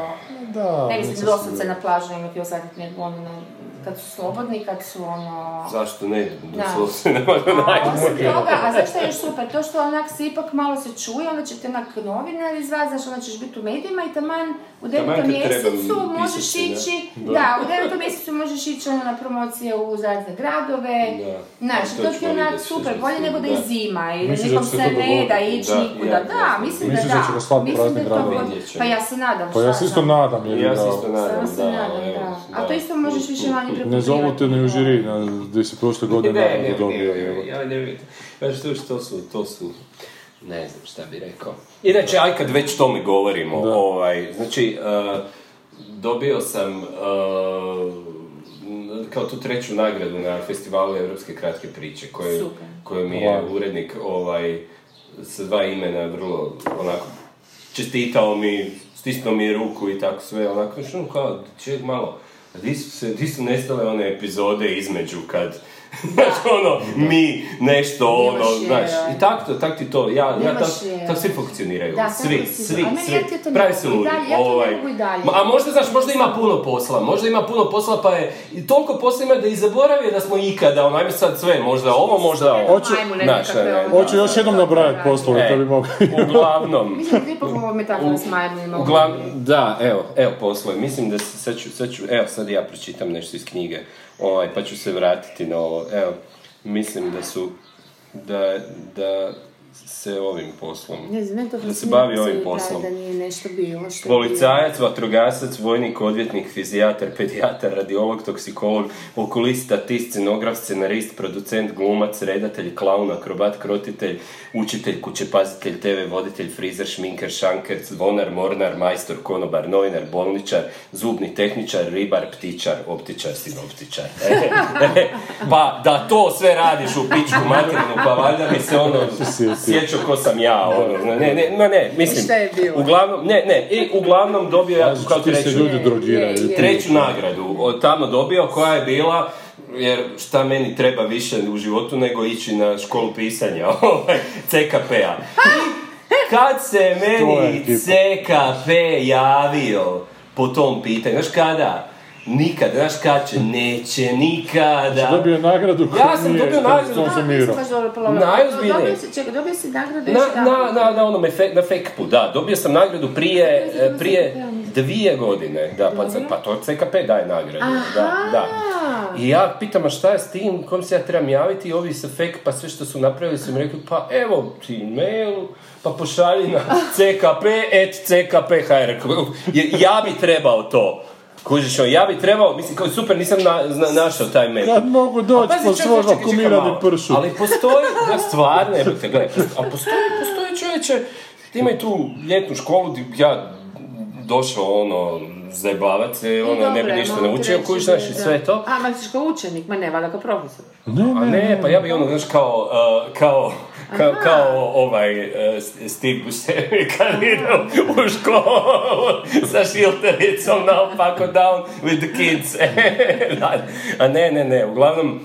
Da,
Ne mislim doslovce na plažu imati osjetiti nego ono, na- kad su slobodni, kad su ono...
Zašto ne?
Da.
Doslovce ne može naći.
toga, a zašto je još super? To što onak se ipak malo se čuje, onda će te onak novinar izvati, znaš, onda ćeš biti u medijima i taman u devetom mjesecu možeš
se,
ići,
Da.
da. u devetom mjesecu možeš ići ono na promocije u razne gradove,
Da.
znaš,
To
ti je onak super, bolje nego da je zima i
da
nikom
se
se ne da ići
Da,
nikuda, da, mislim da
Misliš da će ga
da,
slati po
mislim da to pa ja se nadam,
Pa ja se isto nadam,
Ja se isto nadam,
se
da.
da. A to isto možeš više manje
ne zovu te ni u žiri, na, gdje si prošle godine
Ne, ne, ne,
dobio.
ne, ne, ja ne vidim. To, što su, to su, ne znam šta bi rekao. Inače, aj kad već tome govorimo,
Da.
ovaj, znači, uh, dobio sam uh, kao tu treću nagradu na festivalu Europske kratke priče, koje,
Super.
koje mi je urednik ovaj, sa dva imena vrlo onako čestitao mi, stisnuo mi je ruku i tako sve, onako, što ono kao, ček malo, di su, se, di su nestale one epizode između kad, znaš, ono, mi, nešto, ono,
Nemaš je,
znaš, i tak to, tak ti to, ja, ja tak, tak svi funkcioniraju,
Da,
svi,
tako
svi, svi,
ne
pravi se ludi, ovaj, a možda, znaš, možda ima puno posla, možda ima puno posla, pa je, i toliko posla ima da i zaboravio da smo ikada, ono, ajme sad sve, možda ovo, možda ovo.
Hoću-
Znaš,
nekakve,
ne, ne,
ono,
Hoću još jednom nabrajati poslove,
E.
to bi mogli.
Uglavnom,
Mislim da ipak ovo metafora s majmunima.
Uglavnom, da, evo, evo poslove. Mislim da se, sad ću, sad ću, evo sad ja pročitam nešto iz knjige, ovaj, pa ću se vratiti na ovo. Evo, mislim da su, da, da se ovim poslom.
Ne znam, to
Da se bavi ovim poslom.
Da nije nešto bilo što
Policajac, vatrogasac, vojnik, odvjetnik, fizijatar, pedijatar, radiolog, toksikolog, okulist, statist, scenograf, scenarist, producent, glumac, redatelj, klaun, akrobat, krotitelj, učitelj, kućepazitelj, TV voditelj, frizer, šminker, šanker, zvonar, mornar, majstor, konobar, novinar, bolničar, zubni tehničar, ribar, ptičar, optičar, sinoptičar. pa da to sve radiš u pičku materinu, pa valjda mi se ono. Sjećao ko sam ja, ono, ne, ne, ma ne, mislim,
Šta je bilo?
uglavnom, ne, ne, i uglavnom dobio ja,
se
treću, treću nagradu od tamo dobio koja je bila jer šta meni treba više u životu nego ići na školu pisanja, ovaj, CKP-a. Kad se meni. CKP javio po tom pitanju, znaš kada? Nikad, znaš kad će? Neće nikada.
Dobio je nagradu koju
Ja sam
nije
dobio nagradu.
Baš dobro položio.
Najozbiljnije.
Dobio si, čekaj, dobio si nagradu
Na,
još
na, na, na onom efe- na FEKP-u, da. Dobio sam nagradu prije, e, prije dvije godine. Da, pa, pa to CKP daje nagradu. Da, da. I ja pitam, a šta je s tim, kom se ja trebam javiti? I ovi sa FEK, pa sve što su napravili su mi rekli, pa evo ti mail, pa pošalji na ckp.ckp.hr. Ja bi trebao to. Kužiš, ja bi trebao, mislim, kao super, nisam na, zna- našao taj mail.
Kad mogu doći po svog vakumirani
malo.
pršu.
Ali postoji, da stvarno, evo te, gledaj, a postoji, postoji čovječe, ti imaju tu ljetnu školu gdje ja došao, ono, zajebavat se, ono, ne bi ništa naučio, kužiš, znaš, i sve to.
A, ma ti kao učenik, ma ne, valjda kao profesor.
A ne, pa ja bi ono, znaš, kao, uh, kao, kao, kao ovaj uh, Steve Buscemi kad ide u- školu sa šiltericom naopako down with the kids. A ne, ne, ne, uglavnom,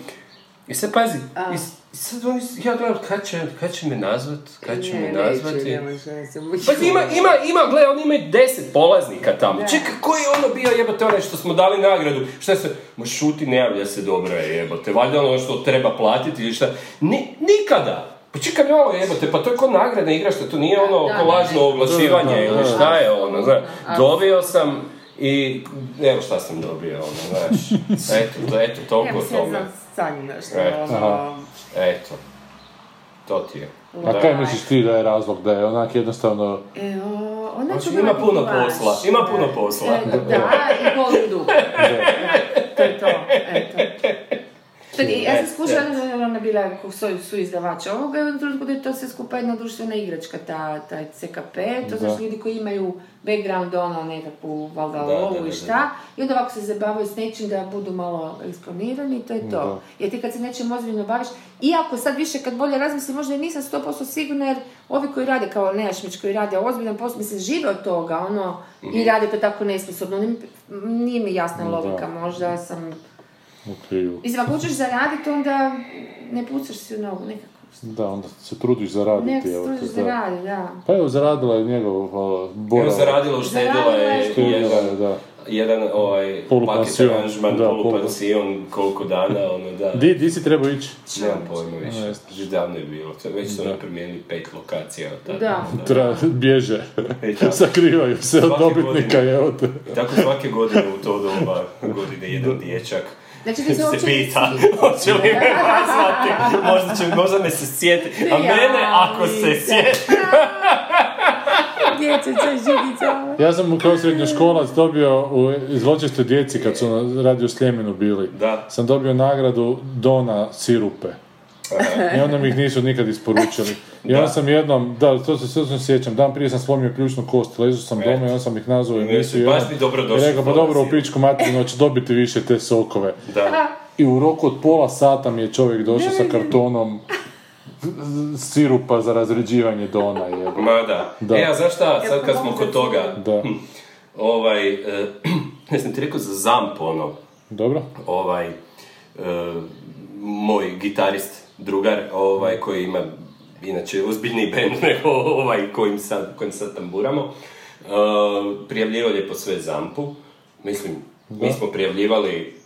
i sad pazi, i sad oni, ja gledam kad će, kad će me nazvat, kad će me
Ne, ne ne se muči.
Pa ima, ima, ima, gle, oni imaju deset polaznika tamo. Čekaj, koji je ono bio jebote onaj što smo dali nagradu? Šta se, ma šuti, ne javlja se dobro je jebote. Valjda ono što treba platiti ili šta. Ni, nikada. Pa čekaj malo jebote, pa to je ko nagradna igra što to nije ono
Da,
lažno
da.
oglašivanje
Da, da,
ili šta je ono, znaš. Dobio sam i evo šta sam dobio, ono, znaš. Eto, to, eto, toliko
Evo
o tome.
znam sanju nešto, ono...
Eto. To ti je.
A kaj misliš ti da je razlog da je onak jednostavno...
Evo, ona
Znači,
ću
ima puno
vaš.
posla, ima puno posla.
E, da, i duh. Da, to je to, eto. Čekaj, ja sam skušala, ona ona bila su, su izdavač ovoga i u jednom trenutku da je to sve skupa jedna društvena igračka, ta, taj CKP, to
Da.
znači ljudi koji imaju background, ono, nekakvu, valjda,
Da, da,
lovu
da,
i
da.
šta, i onda ovako se zabavaju s nečim da budu malo eksponirani i to je to.
Da.
Jer ti kad se nečim ozbiljno baviš, iako sad više kad bolje razmislim, možda i nisam 100% sigurna jer ovi koji rade kao Nejašmić, koji rade ozbiljan posao, mislim, žive od toga, ono,
Mhm.
i rade to tako nesposobno, nije mi jasna logika, možda sam...
u krivu?
Mislim, ako hoćeš zaraditi, onda ne pucaš si u nogu, nekako.
Da, onda se trudiš zaraditi.
Nekako se trudiš
da.
zaraditi, da.
Pa evo, zaradila je njegov uh, Bora.
Evo zaradila, uštedila
je.
je jedan,
da.
jedan ovaj paket aranžman,
da,
polupansion, koliko dana, ono da.
Di, di si trebao ići?
Nemam pojma više. Že davno je bilo, već su oni promijenili pet lokacija od tada.
Da.
Tra, bježe.
Tako.
Sakrivaju se od dobitnika,
godine.
evo te.
Tako svake godine u to doba godine jedan dječak
Znači, ti se uopće
pita hoće li me nazvati, možda, će, možda me se sjeti, a
Ja,
mene ako se sjeti.
Dječica, žigica.
Ja sam kao srednjoškolac dobio u zločestoj djeci kad su na Radio Sljemenu bili.
Da.
Sam dobio nagradu Dona sirupe. I onda mi ih nisu nikad isporučili. I onda
Da.
sam jednom, da, to se sve sjećam, dan prije sam slomio ključnu kost, ležao sam doma i onda sam ih nazvao i
dobro
I rekao, pa dobro, u
sirup."
pičku materinu, će dobiti više te sokove.
Da.
I u roku od pola sata mi je čovjek došao sa kartonom sirupa za razređivanje Dona. Jebo.
Ma da.
Da.
E, a znaš šta, sad kad smo kod toga,
Da.
ovaj, e, ne znam ti rekao za zamp, ono,
Dobro?
ovaj, e, moj gitarist, drugar, ovaj, koji ima inače ozbiljniji band nego ovaj kojim sad, kojim sad tamburamo, e, prijavljivao je po sve zampu. Mislim, mi smo prijavljivali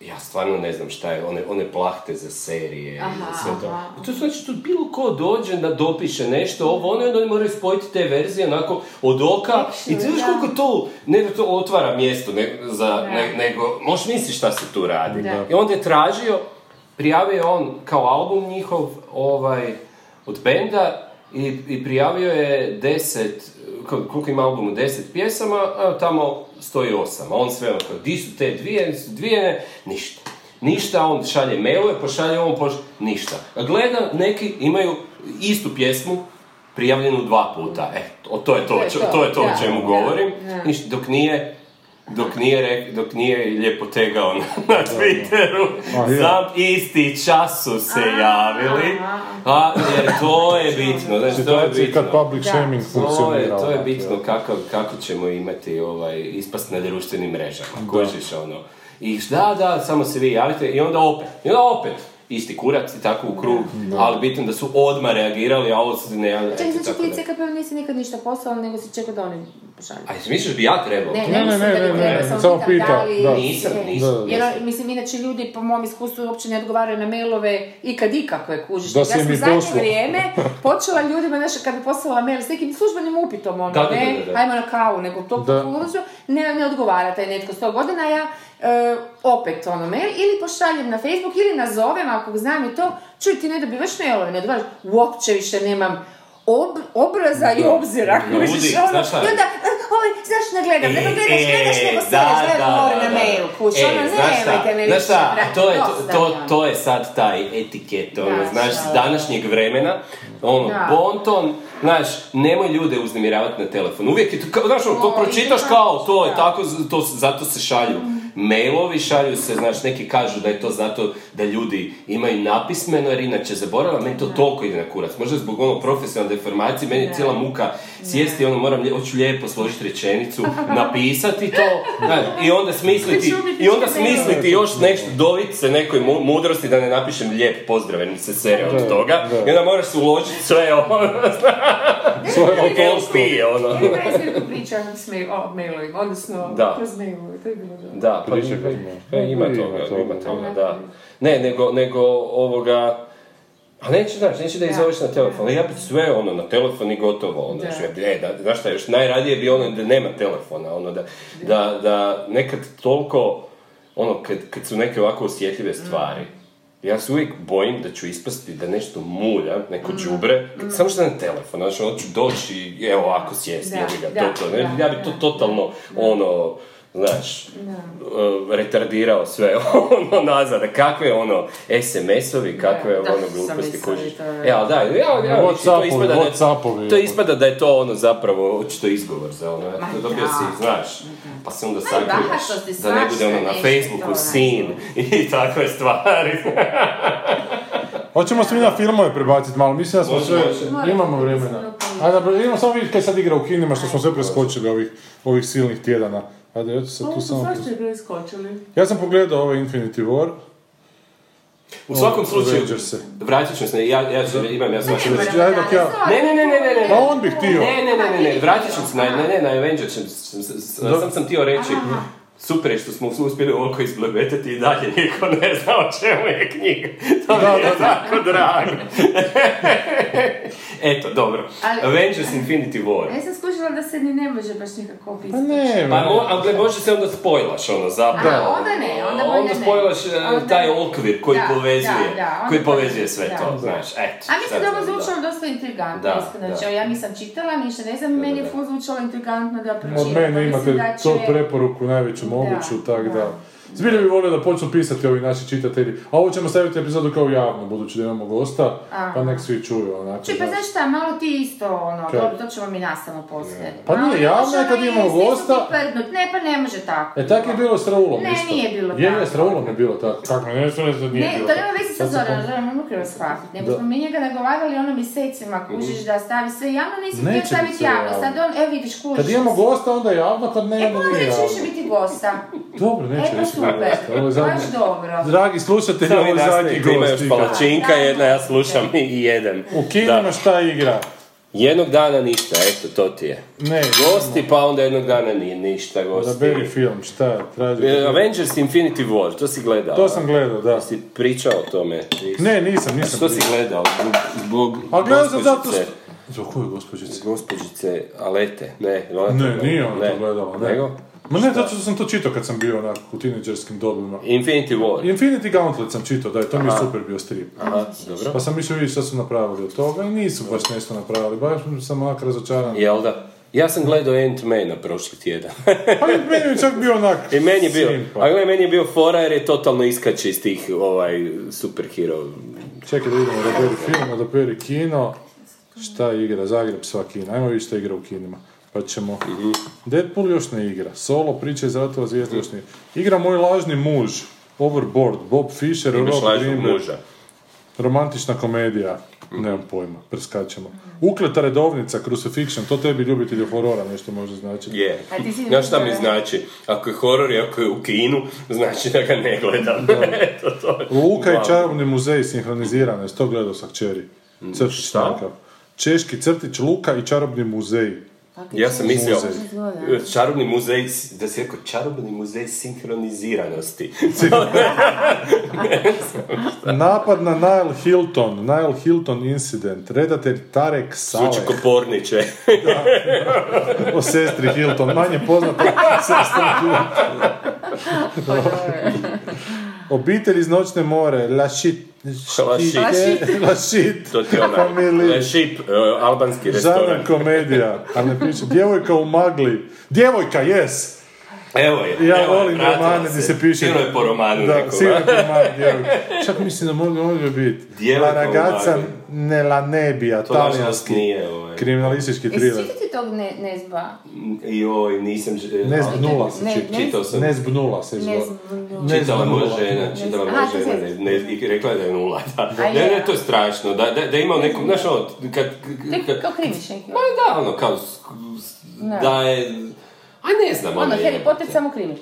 ja stvarno ne znam šta je, one, one plahte za serije i
Aha,
za sve to.
aha.
I to znači tu bilo ko dođe da dopiše nešto, ovo ono, i onda oni moraju spojiti te verzije onako od oka. I ti znaš
da.
koliko to, ne da to otvara mjesto ne, za, ne- nego, možeš misliti šta se tu radi.
Da.
I onda je tražio, prijavio je on kao album njihov, ovaj, od benda, i, i prijavio je deset, kol- koliko ima albumu, deset pjesama, a tamo stoji osam. A on sve ono kao, di su te dvije, su dvije, ništa. Ništa, on šalje mailove, pošalje on, poš... ništa. A gleda, neki imaju istu pjesmu, prijavljenu dva puta. E, to, je to,
To je to,
to je to o čemu govorim. Ništa, dok nije dok nije, rek- dok nije lijepo tegao na, na Twitteru, sam isti čas su se javili, a, jer to je bitno, znači to je
Situacije kad
bitno.
public shaming
To je, to je
onak,
bitno kako, kako ćemo imati ovaj, ispast na društvenim mrežama, kužiš ono. I da, da, samo se vi javite i onda opet, i onda opet, isti kurac i tako u krug, ali bitno da su odmah reagirali, a ovo se ne.
Čekaj, znači ti
da.
CKP nisi nikad ništa poslao, nego si čekao da oni pošalju.
A misliš bi ja trebao?
Ne,
Ne,
ne,
ne,
mislim
ne,
da
ne, ne, samo pita,
da li...
da.
Nisam,
e,
nisam.
Da, da.
Jer, mislim, inače ljudi po mom iskustvu uopće ne odgovaraju na mailove ikad ikakve, kužiš.
Da
ja
si
sam
im
u
i
zadnje vrijeme počela ljudima, znaš, kad bi poslala mail s nekim službenim upitom, ono,
Da, da,
ne,
da, da, da.
ajmo na kavu, nego to
Da.
da. ne, ne odgovara taj netko sto godina, ja e, opet ono mail ili pošaljem na Facebook ili nazovem ako znam i to, čuj ti ne dobivaš mailove, ne odgovaraš, uopće više nemam ob- obraza i
Da.
obzira,
Ljudi,
kužiš, ono,
znaš
i onda, ovaj, znaš, ne gledam, nego gledaš, gledaš, nego
da,
sedeš,
da, da,
na mail, kući,
E,
ono,
znaš
nemojte me
znaš
više, brate,
to je, to,
ono.
to je sad taj etiket, ono,
Da,
znaš, s
da.
današnjeg vremena, ono,
Da.
bonton, znaš, nemoj ljude uznemiravati na telefon. Uvijek je to, kao, znaš, ono, to pročitaš
i
kao, to je tako, to, zato se šalju mailovi, šalju se, znaš, neki kažu da je to zato da ljudi imaju napismeno, jer inače zaboravljam, meni to toliko ide na kurac. Možda zbog ono profesionalne deformacije, meni je cijela muka sjesti, ono, moram, hoću lijepo složiti rečenicu, napisati to, znaš, i onda smisliti, i onda smisliti još nešto, doviti se nekoj mu- mudrosti da ne napišem lijep pozdrav, jer mi se sere od toga, i onda moraš se uložiti sve, ono,
Svoje autorstvo.
LP, ono.
Predsjedniku pričam s mail, o mailovima, odnosno
Da.
kroz mailove, to je bilo dobro.
Da, pa
Priča
ima,
kad ima.
pa toga, ima toga, da. Ne, nego, nego ovoga, a neće, znaš, neće da ih
Da.
zoveš na telefon, ali ja bi sve ono, na telefon i gotovo, ono,
Da.
znaš, ja- e, da, znaš šta, još najradije bi ono da nema telefona, ono, da, da, da nekad toliko, ono, kad, kad su neke ovako osjetljive stvari, ja se uvijek bojim da ću ispasti da nešto mulja, neko đubre, kad- samo što na telefon, znači ono ću doći i evo ovako sjesti,
Da,
jebi ga,
da,
to, to, ne,
da,
ja bi to totalno, ono, znaš,
Da.
uh, retardirao sve ono nazad, kakve ono SMS-ovi, kakve
Da, da,
ono gluposti kužiš.
to je-
E, ali da, ja, ja,
Whatsappovi,
to ispada da,
Whatsappovi.
to ispada da je to ono zapravo očito izgovor za ono,
Ma
eto, dobio
da.
si, znaš, pa se onda sakrivaš, da ne bude ono na Facebooku
to,
sin i takve stvari.
Hoćemo se mi na filmove prebaciti malo, mislim da smo sve, imamo vremena. Ajde, idemo samo vidjeti kaj sad igra u kinima, što smo sve preskočili ovih, ovih silnih tjedana. Ajde, ja ću se tu samo... Ja sam pogledao ovaj Infinity War.
U svakom slučaju,
Avengers-e.
vratit ću se, ja, ja ću, imam ja
dok ja-
danas,
Ne, ne, ne, ne, ne, ne.
Pa on bi htio.
Ne, ne, ne, ne, ne, vratit ću se na, ne, ne, na Avengers, sam, sam, sam, sam htio reći, super je što smo uspjeli ovoliko izblebetati i dalje, niko ne zna o čemu je knjiga. To mi je tako drago. Eto, dobro.
Ali-
Avengers Infinity War.
Ja sam skušala da se ni ne može baš nikako
Pa
opisati.
ne,
Pa, mo, ali može se onda spojlaš, ono, zapravo.
A, onda ne, onda bolje
Onda
ne.
spojlaš e,
Onda
taj
ne.
okvir koji
Da,
povezuje,
da, da,
koji povezuje
ne.
sve
Da.
to, znaš, eto.
A mislim da ovo zvučalo dosta intrigantno,
Da,
iskreno.
da.
Znači, ja nisam čitala, ništa ne znam, meni je
da.
ful zvučalo intrigantno da pročitam.
Od mene imate
da
to preporuku najveću moguću, tak da...
da.
Zbilje bi volio da počnu pisati ovi naši čitatelji. A ovo ćemo staviti epizodu kao javno, budući da imamo gosta,
Aha.
pa nek svi čuju onako.
Čuj, pa
znaš.
šta, malo ti isto, ono,
Kaj?
dobro, to ćemo mi nastavno poslije.
Pa nije javno,
možeš
kad
ono
imamo gosta.
Ne, pa ne može tako.
E, tak je bilo s Raulom
Ne,
isto.
nije bilo
Je,
tako.
je, s Raulom je bilo tako. Kako ne, ne, ne, nije
Ne,
bilo
to
tako.
nema veze sa Zoranom, Zoran ne mogu shvatiti. Nego smo mi njega nagovarali ono mjesecima, kužiš da stavi sve javno, nisi htio staviti javno. Sad on, evo vidiš, kužiš.
Kad imamo gosta, onda je javno, kad ne,
E,
onda
pa onda
nije
više biti gosta.
Dobro, neće
E, pa super. Baš dobro.
Dragi slušatelji, ovo je
mi
zadnji
nastavite, ima još
gost.
palačinka
Da,
jedna,
da.
ja slušam i jedem.
U kinima
Da.
šta igra?
Jednog dana ništa, eto, to ti je.
Ne,
Gosti, pa onda jednog dana nije ništa gosti.
Odaberi film, šta traži?
E, Avengers Infinity War, to si gledao?
To sam gledao, da.
Si pričao o tome?
Ne, nisam, nisam.
Što si gledao? Zbog,
A gledao sam zato
gospođice-
što... Za koju gospođice?
Gospođice Alete, ne.
Ne, nije ona to gledala, ne.
Nego?
Ma ne, zato što sam to čitao kad sam bio onak u tineđerskim dobima.
Infinity War.
Infinity Gauntlet sam čitao, da je, to mi je super bio strip.
Aha, dobro.
Pa sam mislio vidjeti što su napravili od toga i nisu baš nešto napravili, baš sam onak razočaran.
Jel da? Ja sam gledao Ant-Mana prošli tjedan.
Pa meni je čak bio onak...
I meni je bio,
simpa.
a gle, meni je bio fora jer je totalno iskače iz tih ovaj, superhero.
Čekaj da vidimo odaberi film, odaberi kino. Šta igra? Zagreb sva kina. Ajmo vidjeti šta igra u kinima. Pa ćemo... Deadpool još ne igra. Solo, priče iz ratova zvijezda još ne igra. Igra Moj lažni muž. Overboard, Bob Fisher,
Imaš
Rob
lažnog muža.
Romantična komedija. Nemam pojma, preskačemo. Ukleta redovnica, Crucifixion, to tebi ljubitelju horora nešto može značiti.
Je.
A ti si
Znaš šta mi znači? Ako je horor i ako je u kinu, znači da ga ne gledam. Eto to.
Luka i čarobni muzej sinhronizirano, je to gledao sa kćeri. Crtić
šta?
Češki crtić Luka i čarobni muzej.
Ja sam mislio,
Muzej.
čarobni muzej, da si rekao čarobni muzej sinhroniziranosti.
Napad na Nile Hilton, Nile Hilton incident, redatelj Tarek Saleh,
Zvuči ko porniče.
o sestri Hilton, manje poznata sestra Hilton. Obitelj iz Noćne more, Lašit,
Lašit.
Lašit,
To ti je onaj, šip, e, albanski
Žanar
restoran.
komedija, ali ne piše, djevojka u magli, djevojka, yes!
Evo je,
Ja
evo je,
volim romane
se.
gdje se piše...
Sigurno je po romanu
Da,
nekom,
sigurno
a?
je po romanu djevojka. Čak mislim da mogu, mogu biti.
Djevojka u
La ragazza
magli.
nella nebbia,
To
talijanski,
nije, ovaj.
kriminalistički
Jesi
thriller.
čitati tog ne, Nezba?
Joj, nisam... ž-
Ne
ali-
zbnula se
Ne,
čita.
ne-
Čitao sam.
Ne zbnula se.
Nezbnula.
Ne
Čitala moja žena, čitala moja žena, ne, ne, i rekla je da je nula, da. Ne, ne, to je strašno, da, da, da ima neku, znaš ono, kad, kad,
kao krimiš neki.
pa da, ono, kao,
da
je, a ne znam,
Ono,
je-
Harry Potter samo krimiš.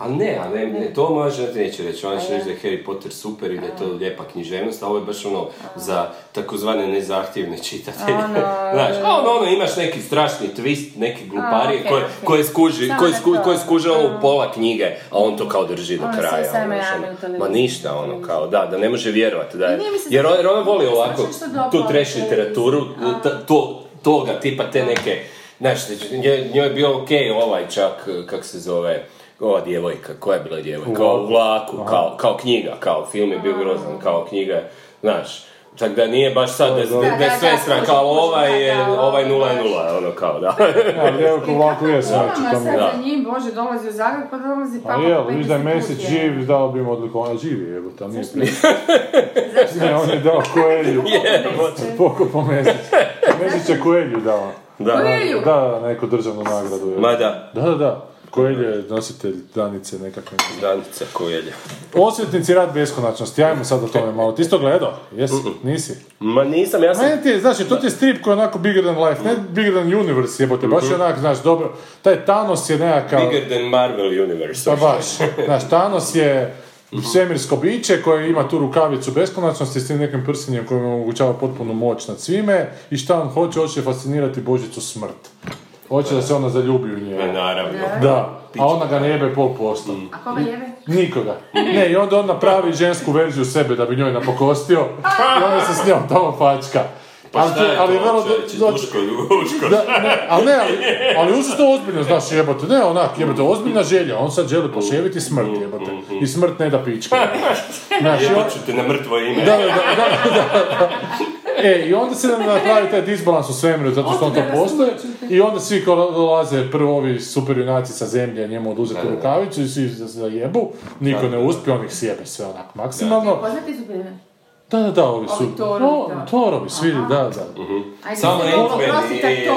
A ne, a ne, ne, to moja žena ti neće reći, ona će reći da je Harry Potter super i da je to lijepa književnost, a ovo je baš ono za takozvane nezahtjevne čitatelje.
Ono,
Znaš, a ono, ono, imaš neki strašni twist, neki gluparije
okej,
koje,
okej.
koje skuži, koje, sku, koje skuže ono u pola knjige, a on to kao drži do
Ono,
kraja. ono, ono. Ma ništa, ono, kao, da, da ne može vjerovati, da je, jer, ona voli ovako, tu
na
literaturu, to, toga, tipa te neke, znaš, njoj, njoj je bio okej ovaj čak, kak se zove, ova djevojka, koja je bila djevojka, kao u vlaku, kao, kao knjiga, kao film je bio grozan, kao knjiga, znaš, tako da nije baš sad da, da,
Da,
sve stran, kao ovaj je, ovaj nula je nula, ono kao da.
Ja, djevojka ovako je znači,
sad
je.
Da.
za njim, Bože, dolazi u Zagreb, pa dolazi
A
papa
je, viš da je
50
Mesić živ, dao bi mu odlikovanje. A živ je, evo, tam nije prije. Ne, on je dao Koelju. Poko po Mesić. Mesić je Koelju dao.
Da.
Koelju?
Da, neku državnu nagradu. je.
Ma da,
Da, da, da. Koelju je nositelj danice nekakve.
Danica Kojelja.
Osvetnici rad beskonačnosti, ajmo sad o tome malo. Ti si to gledao? Jesi? Nisi?
Ma nisam, ja sam...
Meni ti je, znaš, to ti je strip koji je onako bigger than life, ne bigger than universe, jebote, baš je onak, znaš, dobro, taj Thanos je nekakav...
Bigger than Marvel Universe.
Pa baš, znaš, Thanos je svemirsko biće koje ima tu rukavicu beskonačnosti s tim nekim prsinjem koji mu omogućava potpunu moć nad svime i šta on hoće, hoće fascinirati Božicu smrt. Hoće da se ona zaljubi u njega.
naravno.
Da, a ona ga ne jebe pol posto.
A koga jebe?
Nikoga. Ne, i onda on napravi žensku verziju sebe da bi njoj napokostio i onda se s njom tamo fačka.
Pa šta je
ali
to,
vrlo
čovječe,
do-
duško, duško.
da, ne, ali ne, ali, ali uzeo to ozbiljno, znaš, jebote, ne onak, jebote, ozbiljna želja, on sad želi poševiti smrt, jebote, i smrt ne da pička. Znaš, i on-
Jebat ću te na mrtvo ime.
da, da, da, da, da, da. E, i onda se napravi taj disbalans u svemiru, zato što on to postoje, i onda svi ko dolaze, prvo ovi super junaci sa zemlje, njemu oduzeti rukavicu i svi zajebu, niko ne uspije, on ih sjebe sve onak maksimalno.
Poznati su?
Da, da, da, ovi su,
Ovi Thorovi,
o,
da.
Thorovi, svi, da, da.
Ajde,
Samo Ant-Man i,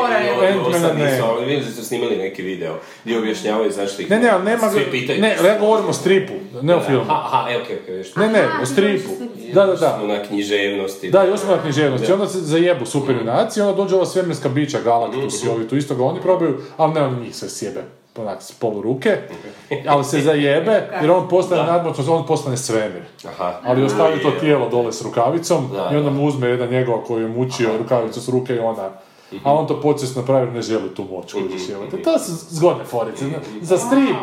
ostali
ne.
vidim da su snimali neki video gdje objašnjavaju zašto ih
Ne, ne, ali nema,
svi pitaju.
ne, ja govorim o stripu, ne o filmu.
Aha, aha, e, okej, okej,
Ne, ne, o stripu. Da, da, da.
smo na književnosti.
Da, još smo na književnosti. Onda se zajebu super junaci, onda dođe ova svemirska bića, Galactus i ovi tu isto ga oni probaju, ali ne, oni njih sve sjebe onak s polu ruke, ali se zajebe, jer on postane nadmoćnost, on postane svemir.
Aha.
Ali ostavi to tijelo dole s rukavicom
Da,
i onda mu uzme jedan njegova koji je mučio rukavicu s ruke i ona. A on to počest napravi ne želi tu moć koju želite. To su zgodne forice. Za strip,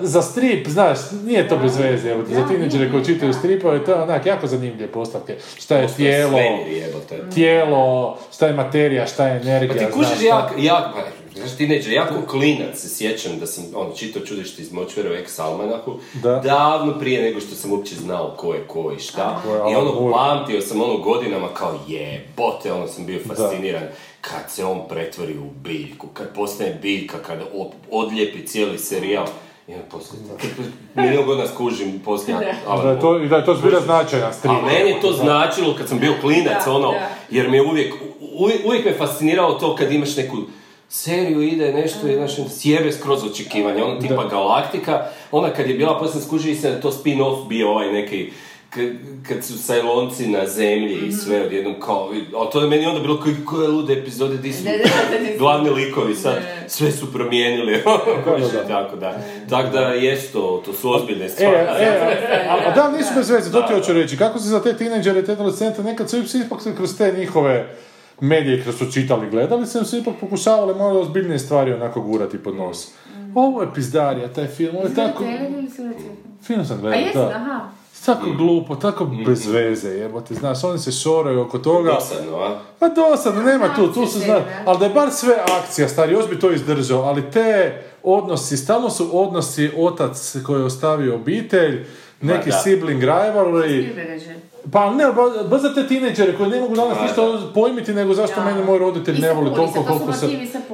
za strip, znaš, nije to bez veze, evo, za tineđere koji čitaju stripove, to je onak jako zanimljive postavke. Šta je tijelo,
jebote.
tijelo, šta je materija, šta je
Pa
energija,
ti
znaš,
kužiš jak, jak, pa, Znaš, tineđer, ja kao klinac se sjećam da sam ono, čitao čudište iz Močvera u ex almanahu,
Da.
davno prije nego što sam uopće znao ko je ko i šta.
Ko je
I ono, pamtio sam ono godinama kao jebote, ono sam bio fasciniran kad se on pretvori u biljku, kad postane biljka, kad op- odlijepi cijeli serijal. I onda poslije, milijon godina skužim poslije
Da je to, da je to zbilja značajan strip.
a meni je to značilo kad sam bio klinac,
Da,
ono,
da.
jer mi je uvijek, uvijek, uvijek me fasciniralo to kad imaš neku seriju ide nešto i znaš, sjebe skroz očekivanja, ono tipa Galaktika, ona kad je bila, poslije skužili se da to spin-off bio ovaj neki, k- kad su Sajlonci na zemlji i sve odjednom kao, a to je meni onda bilo koji, koje lude epizode, di su
Da, da, da, da, da.
glavni likovi sad, sve su promijenili,
da.
tako da. Tako da, jest to, to su ozbiljne
E,
stvari.
e, a, a da, nisu bez veze, to ti hoću reći. Kako se za te tineđere, te adolescente, nekad su ipak se kroz te njihove medije kroz su čitali, gledali, su im se ipak pokušavali malo ozbiljnije stvari onako gurati pod nos. Ovo je pizdarija, taj film, ovo je tako... Film sam
A
gledao, da.
aha.
Tako glupo, tako bez veze, jebote, znaš, oni se šoraju oko toga.
Dosadno, a?
Pa dosadno, nema tu, tu se zna, ali da je bar sve akcija, stari, još bi to izdržao, ali te odnosi, stalno su odnosi otac koji je ostavio obitelj, neki
da.
sibling rivalry, pa ne, ba- baš za te tineđere koji ne mogu danas
Da,
ništa pojmiti, nego zašto
Da.
mene moj roditelj ne voli toliko koliko se...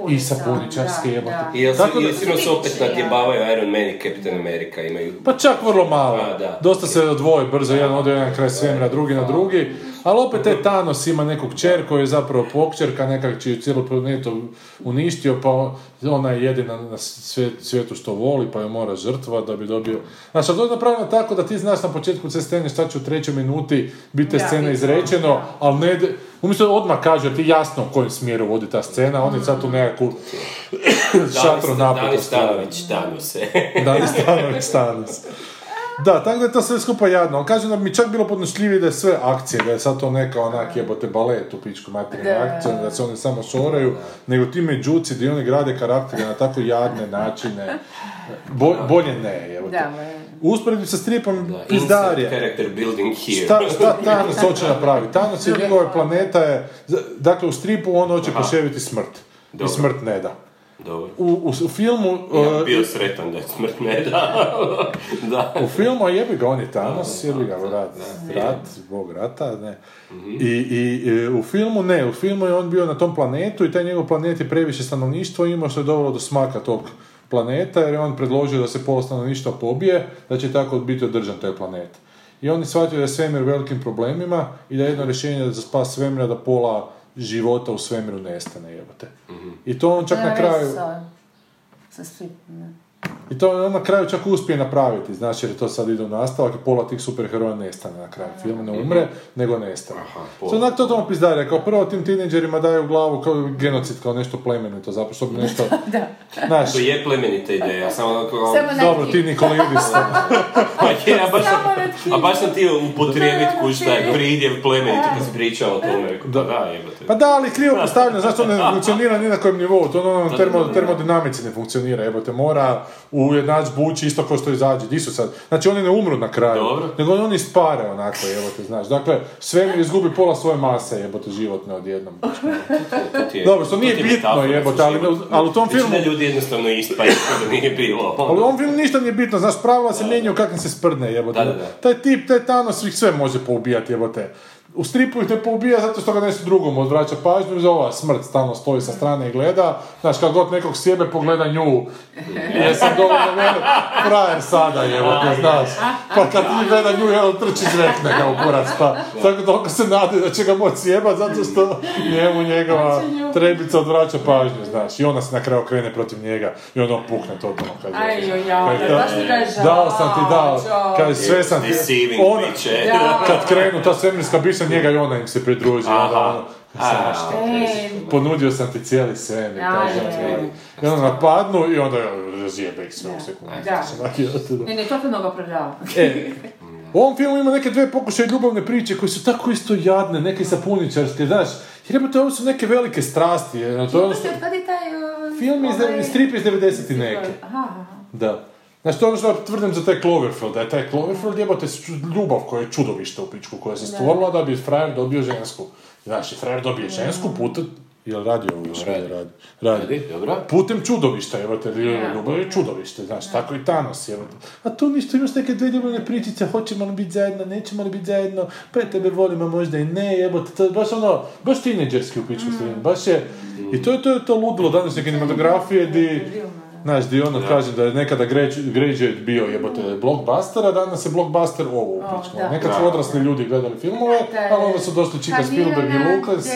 I sapuničarske
da,
jebote.
da.
I
Tako da-
i sigurno se opet nadjebavaju Iron Man i Captain America, imaju...
Pa čak vrlo malo.
A, da.
Dosta se odvoje brzo, jedan ode jedan kraj svemira, drugi na drugi. Ali opet taj Thanos ima neku kćer koja je zapravo pokćerka, nekak čiju cijelu planetu uništio, pa ona je jedina na svijet- svijetu što voli, pa je mora žrtvovat da bi dobio... Znači, ali to je napravljeno tako da ti znaš na početku te scene šta će u trećoj minuti biti te
Da,
scene izrečeno,
da.
ali ne... Umjesto da odmah kaže ti jasno u kojem smjeru vodi ta scena, oni sad tu nekakvu šatru
Dani
napetost stvaraju.
Stanović, se.
Da, ne stanovi Stanis. Da, tako da je to sve skupa jadno. Ali kažem da mi čak bilo podnošljivije da je sve akcije, da je sad to neka onak jebote balet u pičku materine
Da.
akcije, da se oni samo šoraju, nego ti međuci gdje oni grade karaktere na tako jadne načine. Bo- bolje ne, jebote.
Da,
Usporedbi sa stripom
Insert
pizdarije.
character building here.
Šta, šta Thanos hoće napraviti? Thanos je njegova planeta je, dakle u stripu on hoće poševiti smrt. I
Dobro.
smrt ne da. U, u, u filmu...
Ja
uh,
bi bio sretan da je smrt ne da. da.
U filmu, jebi ga, on je Thanos, jebi ga, rat, rat, bog rata, ne. I, i, i u filmu ne, u filmu je on bio na tom planetu i taj njegov planet je previše stanovništvo imao što je dovelo do smaka tog planeta jer je on predložio da se pola stanovništva pobije, da će tako biti održan taj planet. I on je shvatio da je svemir velikim problemima i da je jedno rješenje za spas svemira da pola života u svemiru nestane, jebote. I to on čak
Nema
na kraju...
sa. Sa stripom, ne.
I to on na kraju čak uspije napraviti, znači jer to sad ide u nastavak i pola tih superheroja nestane na kraju filma, ne umre, nego nestane.
pola.
Što onak to tamo pizdarija, kao prvo tim tineđerima daju u glavu kao genocid, kao nešto plemenito, zapravo što bi nešto,
Da.
znaš,
To je plemenita ideja, samo onako...
Samo
dobro, ti Nikolidis,
Pa je, a baš a baš sam ti upotrijebit kušta je pridjev plemenito kad si pričao o tome. Rekao, pa da, jebate.
Pa da, ali krivo postavljeno, znaš to ne funkcionira ni na kojem nivou, to ono termo, termodinamici ne funkcionira, jebote, mora u jednadžbu ući isto kao što izađe, di su sad, znači oni ne umru na kraju,
Dobro.
nego oni ispare onako, jebote, znaš, dakle, svemir izgubi pola svoje mase, jebote, životne odjednom. Dobro, što
to
nije bitno, jebote, ali-
život.
ali u tom filmu-
Većina ljudi jednostavno ispa da nije bilo.
Ali u ovom filmu ništa nije bitno, znaš, pravila se mijenjaju kakvim se sprdne, jebote.
Da, da, da.
Taj tip, taj Thanos ih sve može poubijati, jebote. U stripu ih ne poubija zato što ga nešto drugom odvraća pažnju, za ova smrt stalno stoji sa strane i gleda. Znaš, kad god nekog sjebe, pogleda nju. Jesam dovoljno velik frajer sada, jebote, znaš. Pa kad ti gleda nju, evo, trči zrekne ga u kurac, pa tako toliko se nade da će ga moći sjebat, zato što njemu njegova trebica odvraća pažnju, znaš. I ona se na kraju krene protiv njega i onda on pukne totalno. Kad
je žao.
Dao sam ti, dao. Kad sve sam ti... Ona, kad krenu ta svemirska bića, njega i ona im se pridruži. Onda
Aha.
ono, ponudio sam ti cijeli svemir.
Aj,
kaže
aj,
on.
aj.
I onda napadnu i onda razjebe ih sve u sekundu.
Da. Ne, ne, totalno ga opravdava.
E, u ovom filmu ima neke dve pokušaje ljubavne priče koje su tako isto jadne, neke sapuničarske, znaš. Jer jebote, ovo su neke velike strasti. je, To je ono što... Film iz,
ovaj-
strip iz 90 i neke.
Aha, aha.
Da. Znači, to je ono što tvrdim za taj Cloverfield, da je taj Cloverfield jebote ljubav koja je čudovište u pičku, koja se stvorila da bi frajer dobio žensku. Znaš, i frajer dobije žensku puta Jel radio ovo još?
Radi.
Radi. Radi.
Radi, dobro.
Putem čudovišta, evo te,
Ja.
ljubav je čudovište, znaš, tako i Thanos, evo te. A tu ništa, imaš neke dvije ljubavne pričice, hoćemo li biti zajedno, nećemo li biti zajedno, pa tebe volim, a možda i ne, evo te, to je baš ono, baš tineđerski u pičku mm. baš je, i to je to, je to ludilo današnje kinematografije, di, Znaš, di ono kaže da je nekada Gradu- Graduate bio jebote blockbuster, a danas je blockbuster ovo u
O,
pičku.
da.
Nekad su
Da.
odrasli ljudi gledali filmove, ali onda su došli čika Spielberg i Lucas.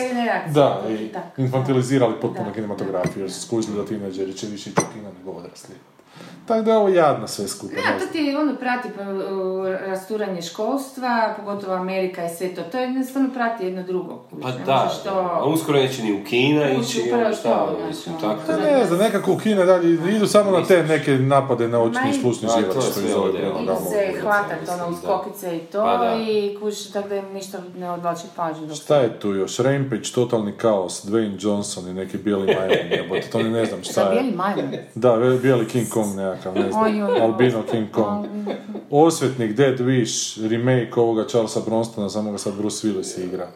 Da, i infantilizirali potpuno
Da.
kinematografiju, jer su skužili da tineđeri će više ići u kino nego odrasli. Tako da je ovo jadno sve skupa.
Ja,
ne
to ti ono prati pa, rasturanje školstva, pogotovo Amerika i sve to. To jednostavno prati jedno drugo.
Pa
ne
da,
možeš to-
a uskoro neće ni u Kina ići,
upravo
ono šta, mislim,
ono.
tako
Pa
da.
ne znam, nekako u Kine dalje idu samo na te neke napade na očni
i-
slušni život,
je
što
ono,
Idu
gamo.
se
mislim,
hvatat
mislim,
ono uz
da.
kokice i to
Pa da.
i kužiš tako da im ništa ne odvlači pažnju. dok
Šta je tu još? Rampage, totalni kaos, Dwayne Johnson i neki bijeli majmun, jebote, to ne znam šta je.
bijeli majmun.
Da, bijeli King Kong nekakav, ne znam, albino King Kong. Osvetnik, Dead Wish, remake ovoga Charlesa Bronsona, samo ga sad Bruce Willis igra.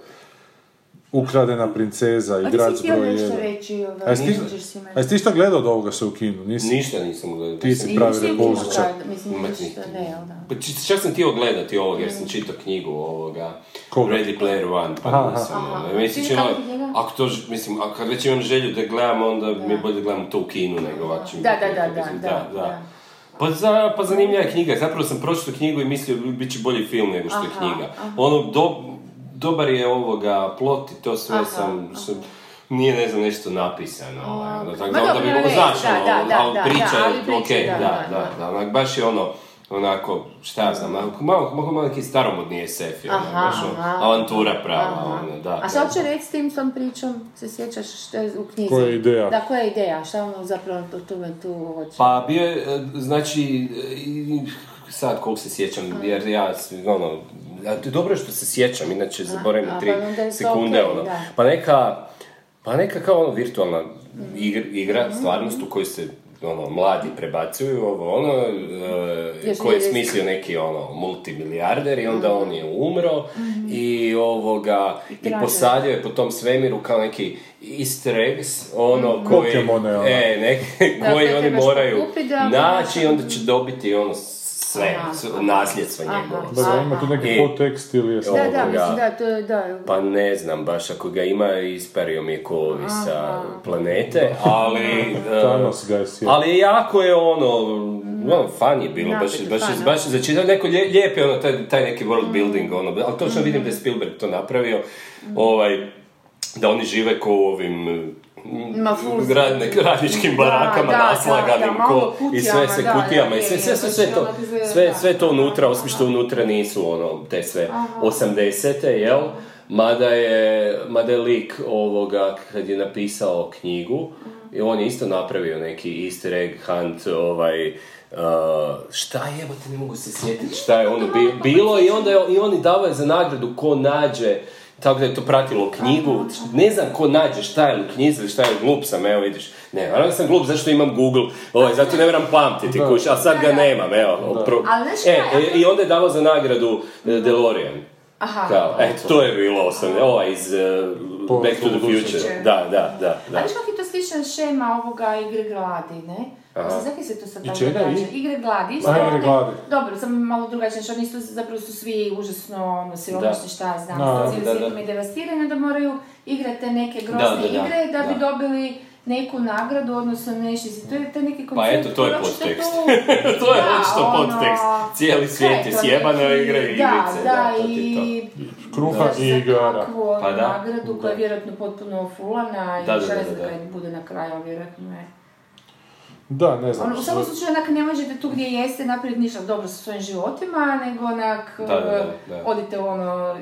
Ukradena princeza,
A ti si htio
broj
nešto
1.
reći, ovaj,
A ti, a jesi ti šta gledao od ovoga je u kinu? Nisi?
Ništa nisam gledao.
Ti si
I
pravi repulzičar.
Mislim, ništa, ne, jel da.
Pa čak sam htio gledati ovog jer sam čitao knjigu ovoga
Koga?
Ready Player One, pa
Aha,
nisam.
aha.
ono, Mislim,
kako
ono, ako to, mislim, a kad već imam želju da gledam, onda mi je bolje da gledam to u kinu nego ovak
Da, da, da, da, da, da.
Pa, za, pa zanimljiva je knjiga, zapravo sam pročitao knjigu i mislio bit će bolji film nego što je knjiga.
aha.
Ono, do, dobar je ovoga plot i to sve
Aha,
sam,
aha.
sam- nije ne znam nešto napisano, ovaj, ono, tako
Ma
da, onda bi mogo
da, da, da,
ali priča,
da, ali
je
priča,
okej,
da,
da,
da,
da, da, onak, baš je ono, onako, šta ja znam, malo, malo, malo, malo neki staromodni SF, je, ono,
Aha,
baš ono,
aha.
avantura prava,
Aha.
ono, da.
A šta
da.
hoće reći s tim tom pričom? Se sjećaš što je u knjizi?
Koja je ideja?
Da, koja je ideja? Šta ono zapravo tu, tu, tu hoće?
Pa bio je, e, znači, e, i- sad koliko se sjećam, jer ja, ono, a to je dobro što se sjećam, inače zaboravim
a,
tri
pa
sekunde,
okej,
ono.
da.
Pa neka, pa neka kao ono virtualna igra, igra stvarnost u kojoj se ono, mladi prebacuju, ovo ono, e, koji je smislio neki ono, multimilijarder i onda on je umro i ovoga, i
traže.
posadio je po tom svemiru kao neki easter eggs, ono, koji,
Pokemone, ono.
e, neke,
Da,
koji oni moraju naći i onda će dobiti ono sve,
Aha, aha.
nasljedstvo njegovo.
Da, da, ima tu neki
I-
podtekst ili je
Da, da,
ovoga.
mislim da, to je, da.
Pa ne znam baš, ako ga ima, ispario mi je ko ovi sa planete, ali... e,
Thanos ga je sjeo.
ali jako je ono, ono, fan je bilo, baš, baš, baš za čitati, neko lije- lijep je ono, taj, taj neki world building, ono, ali točno vidim da je Spielberg to napravio, ovaj, da oni žive ko u ovim
Ma, ful-
radne, radničkim barakama
Da,
naslaganim
da, da,
ko, i sve
kutijama,
se kutijama i sve, sve, sve, sve to,
onak izgleda,
sve, sve to unutra, osim što unutra nisu ono, te sve 80-te, jel? Mada je, mada je lik ovoga, kad je napisao knjigu, i on je isto napravio neki easter egg hunt, ovaj, uh, šta je, evo te ne mogu se sjetiti šta je ono bi- bilo i onda je, i oni davaju za nagradu ko nađe, tako da je to pratilo knjigu, ne znam ko nađe šta je u knjizi ili šta je glup sam, evo vidiš, ne, naravno da sam glup zašto imam Google, ovaj, zato ne moram pamtiti kuć, a sad ga nemam, evo. pro-
Ali znaš
e, e, i onda je davao za nagradu e, DeLorean.
Aha.
Kao, eto, to je bilo osnovno, ovaj iz uh, Back to the Future. Da, da, da,
A
da.
viš kako je to slična šema ovoga igre gladi, ne? Zakaj se to sad
I
tako?
I?
Igre gladi. isto
A, igre gladi.
Dobro, samo malo drugačije, što nisu, zapravo su svi užasno ono, siromašni, šta ja znam,
Da,
cijeli
da,
svijet
da.
im je devastiran, da moraju igrati te neke grozne
Da, da, da,
igre da bi
da.
dobili neku nagradu, odnosno nešto, to je taj neki koncept.
Pa eto, to je podtekst. to je
Da,
očito
ono,
podtekst. Cijeli svijet je sjebano igre i
Da,
igrice.
da,
to.
i
Kruha i igara.
ono
Pa da.
nagradu koja je vjerojatno potpuno fulana i
Da, da,
šta ne
da,
znam
da.
kaj bude na kraju, vjerojatno je.
Da, ne znam.
Ono, u svakom slučaju onak ne možete tu gdje jeste napraviti ništa dobro sa svojim životima, nego onak
Da, da, da,
eh,
da.
odite u ono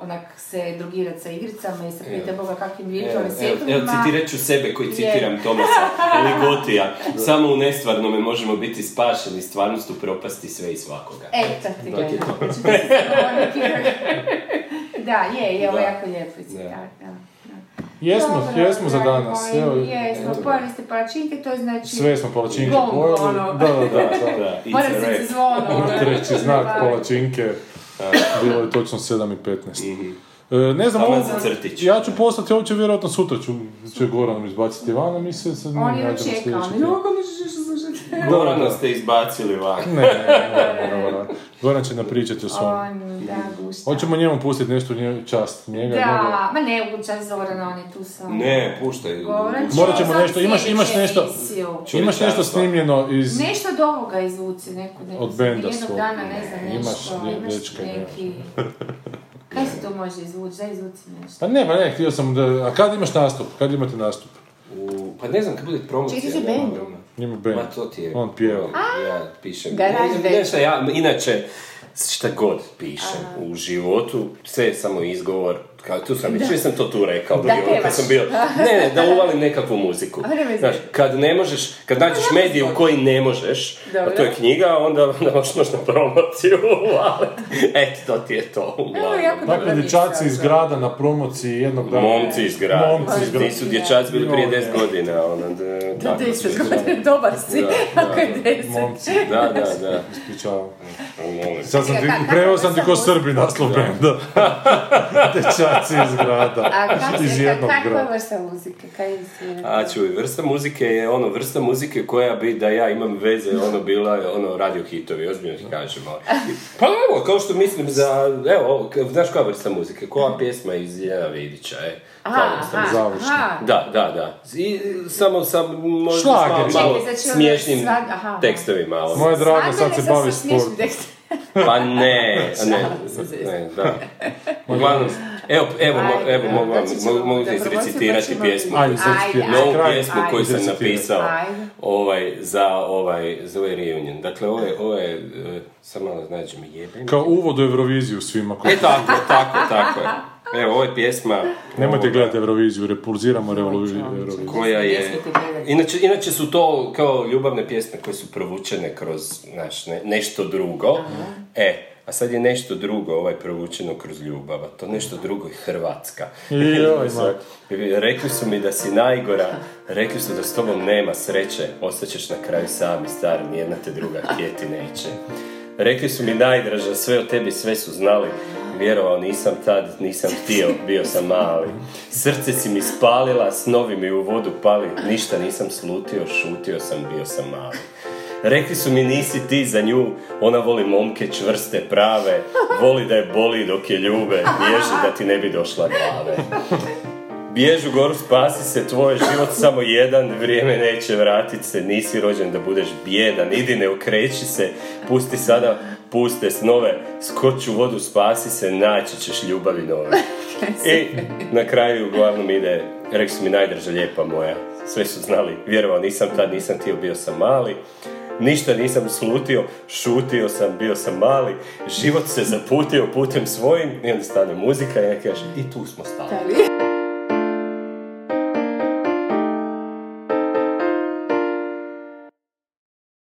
onak se drogirati sa igricama i pite
Evo.
Boga kakvim virtualnim
evo, evo, citirat ću sebe koji citiram Tomasa Ligotija. Samo u nestvarnome možemo biti spašeni, stvarnost u propasti sve i svakoga.
Eto ti ga. Znači, se Da, je, je, ovo jako lijepo citat, da.
Jesmo,
Dobro,
jesmo za danas. Evo,
Jesmo,
eto.
pojeli ste palačinke, to je znači...
sve smo palačinke
Gong,
pojeli.
ono.
Da, da, da. da.
Mora se zvono. ono.
Treći znak
Da.
palačinke. Bilo je točno 7 i 15. E, ne znam, ovo- ja ću poslati, ovo će vjerojatno sutra ću, će Goran izbaciti van, a mi se sad
On
nađemo
je čekao, slušati.
Gorana ste izbacili van.
Ne, ne, ne, ne, ne, Goran će napričati o svom.
On, da, gušta.
Hoćemo njemu pustiti nešto u nje- čast njega.
Da, ma ne učas Zorana, on je tu sam.
Ne, puštaj.
Govoran će
Morat ćemo nešto, imaš- imaš nešto-. Imaš nešto snimljeno iz...
Nešto od ovoga izvuci, neku, neku,
Od benda
jednog
svog.
dana, ne znam,
Imaš
nešto, imaš
ne.
neki... Kaj se to može izvući, da izvuci nešto.
Pa ne, pa ne, htio sam da... A kad imaš nastup? Kad imate nastup?
U- Pa ne znam, kad bude promocija.
Čekaj, ti
band.
Ma to ti je...
On pjeva.
Ja pišem.
Garage
Ne,
band.
Inače, šta god pišem u životu, sve je samo izgovor. Kao, tu sam, već sam to tu rekao,
Da
drugi put kad sam bio, ne, ne, da uvalim nekakvu muziku.
A
Znaš, kad ne možeš, kad nađeš medij u koji ne možeš, a
Dobro.
to je knjiga, onda, onda možeš možda promociju uvaliti. Eto, to ti je to, uglavnom.
Dakle, dječaci iz
da.
grada na promociji jednog dana.
Momci iz grada.
Momci iz grada.
Nisu dječaci bili prije
Joj,
10 godina. Da,
Da,
su-
godina, dobar si,
Da,
ako je
da.
deset.
Momci,
Da, da, da.
ispričavam. Sad sam ti, preveo sam ti ko Srbi naslov benda. Dječaci iz grada.
A
iz jednog
kakva
grada.
vrsta muzike, kaj svirate?
A čuj, vrsta muzike je ono, vrsta muzike koja bi da ja imam veze, ono bila je ono radio hitovi, ozbiljno ti kažem. ono. Pa evo, kao što mislim za, evo, znaš koja vrsta muzike, koja pjesma iz Jeljana Vidića, e.
Aha,
završno.
aha.
Da, da, da. I samo sa možda malo, malo
znači
smiješnim
svad- aha.
tekstovima.
Moja draga sad se
sa
bavi
smiješnim
sportom.
tekstom.
Pa ne, ne, ne, da. Uglavnom, evo, evo,
Ajde,
evo, mogu vam,
znači
mogu, izrecitirati pjesmu.
Ajde, sad
Ajde,
Novu pjesmu koju sam napisao ovaj, za, ovaj, za ovaj reunion. Dakle, ovo je, ovo je, e, sad malo nađem jebem.
Kao uvod u Euroviziju svima. koji-
E tako, tako, tako je. Evo, ovo je pjesma...
Nemojte gledati Euroviziju, repulziramo Euroviziju.
Koja je... Inače, inače su to kao ljubavne pjesme koje su provučene kroz znaš, ne, nešto drugo. E, a sad je nešto drugo ovaj provučeno kroz ljubav, a to nešto drugo je Hrvatska.
Joj.
Rekli su mi da si najgora, rekli su da s tobom nema sreće, ostaćeš na kraju sami star, nijedna te druga htjeti neće. Rekli su mi najdraža, sve o tebi sve su znali, vjerovao nisam tad, nisam htio, bio sam mali. Srce si mi spalila, snovi mi u vodu pali, ništa nisam slutio, šutio sam, bio sam mali. Rekli su mi nisi ti za nju, ona voli momke čvrste, prave, voli da je boli dok je ljube, bježi da ti ne bi došla glave. Bježu goru, spasi se, tvoj život samo jedan, vrijeme neće vratit se, nisi rođen da budeš bjedan, idi ne okreći se, pusti sada puste snove, skoči u vodu, spasi se, naći ćeš ljubavi nove. I na kraju uglavnom ide, rekli su mi najdraža lijepa moja, sve su znali, vjerovao nisam tad, nisam htio, bio sam mali, Ništa nisam slutio, šutio sam, bio sam mali, život se zaputio putem svojim i onda stane muzika i ja kažem i tu smo stali.
Ali-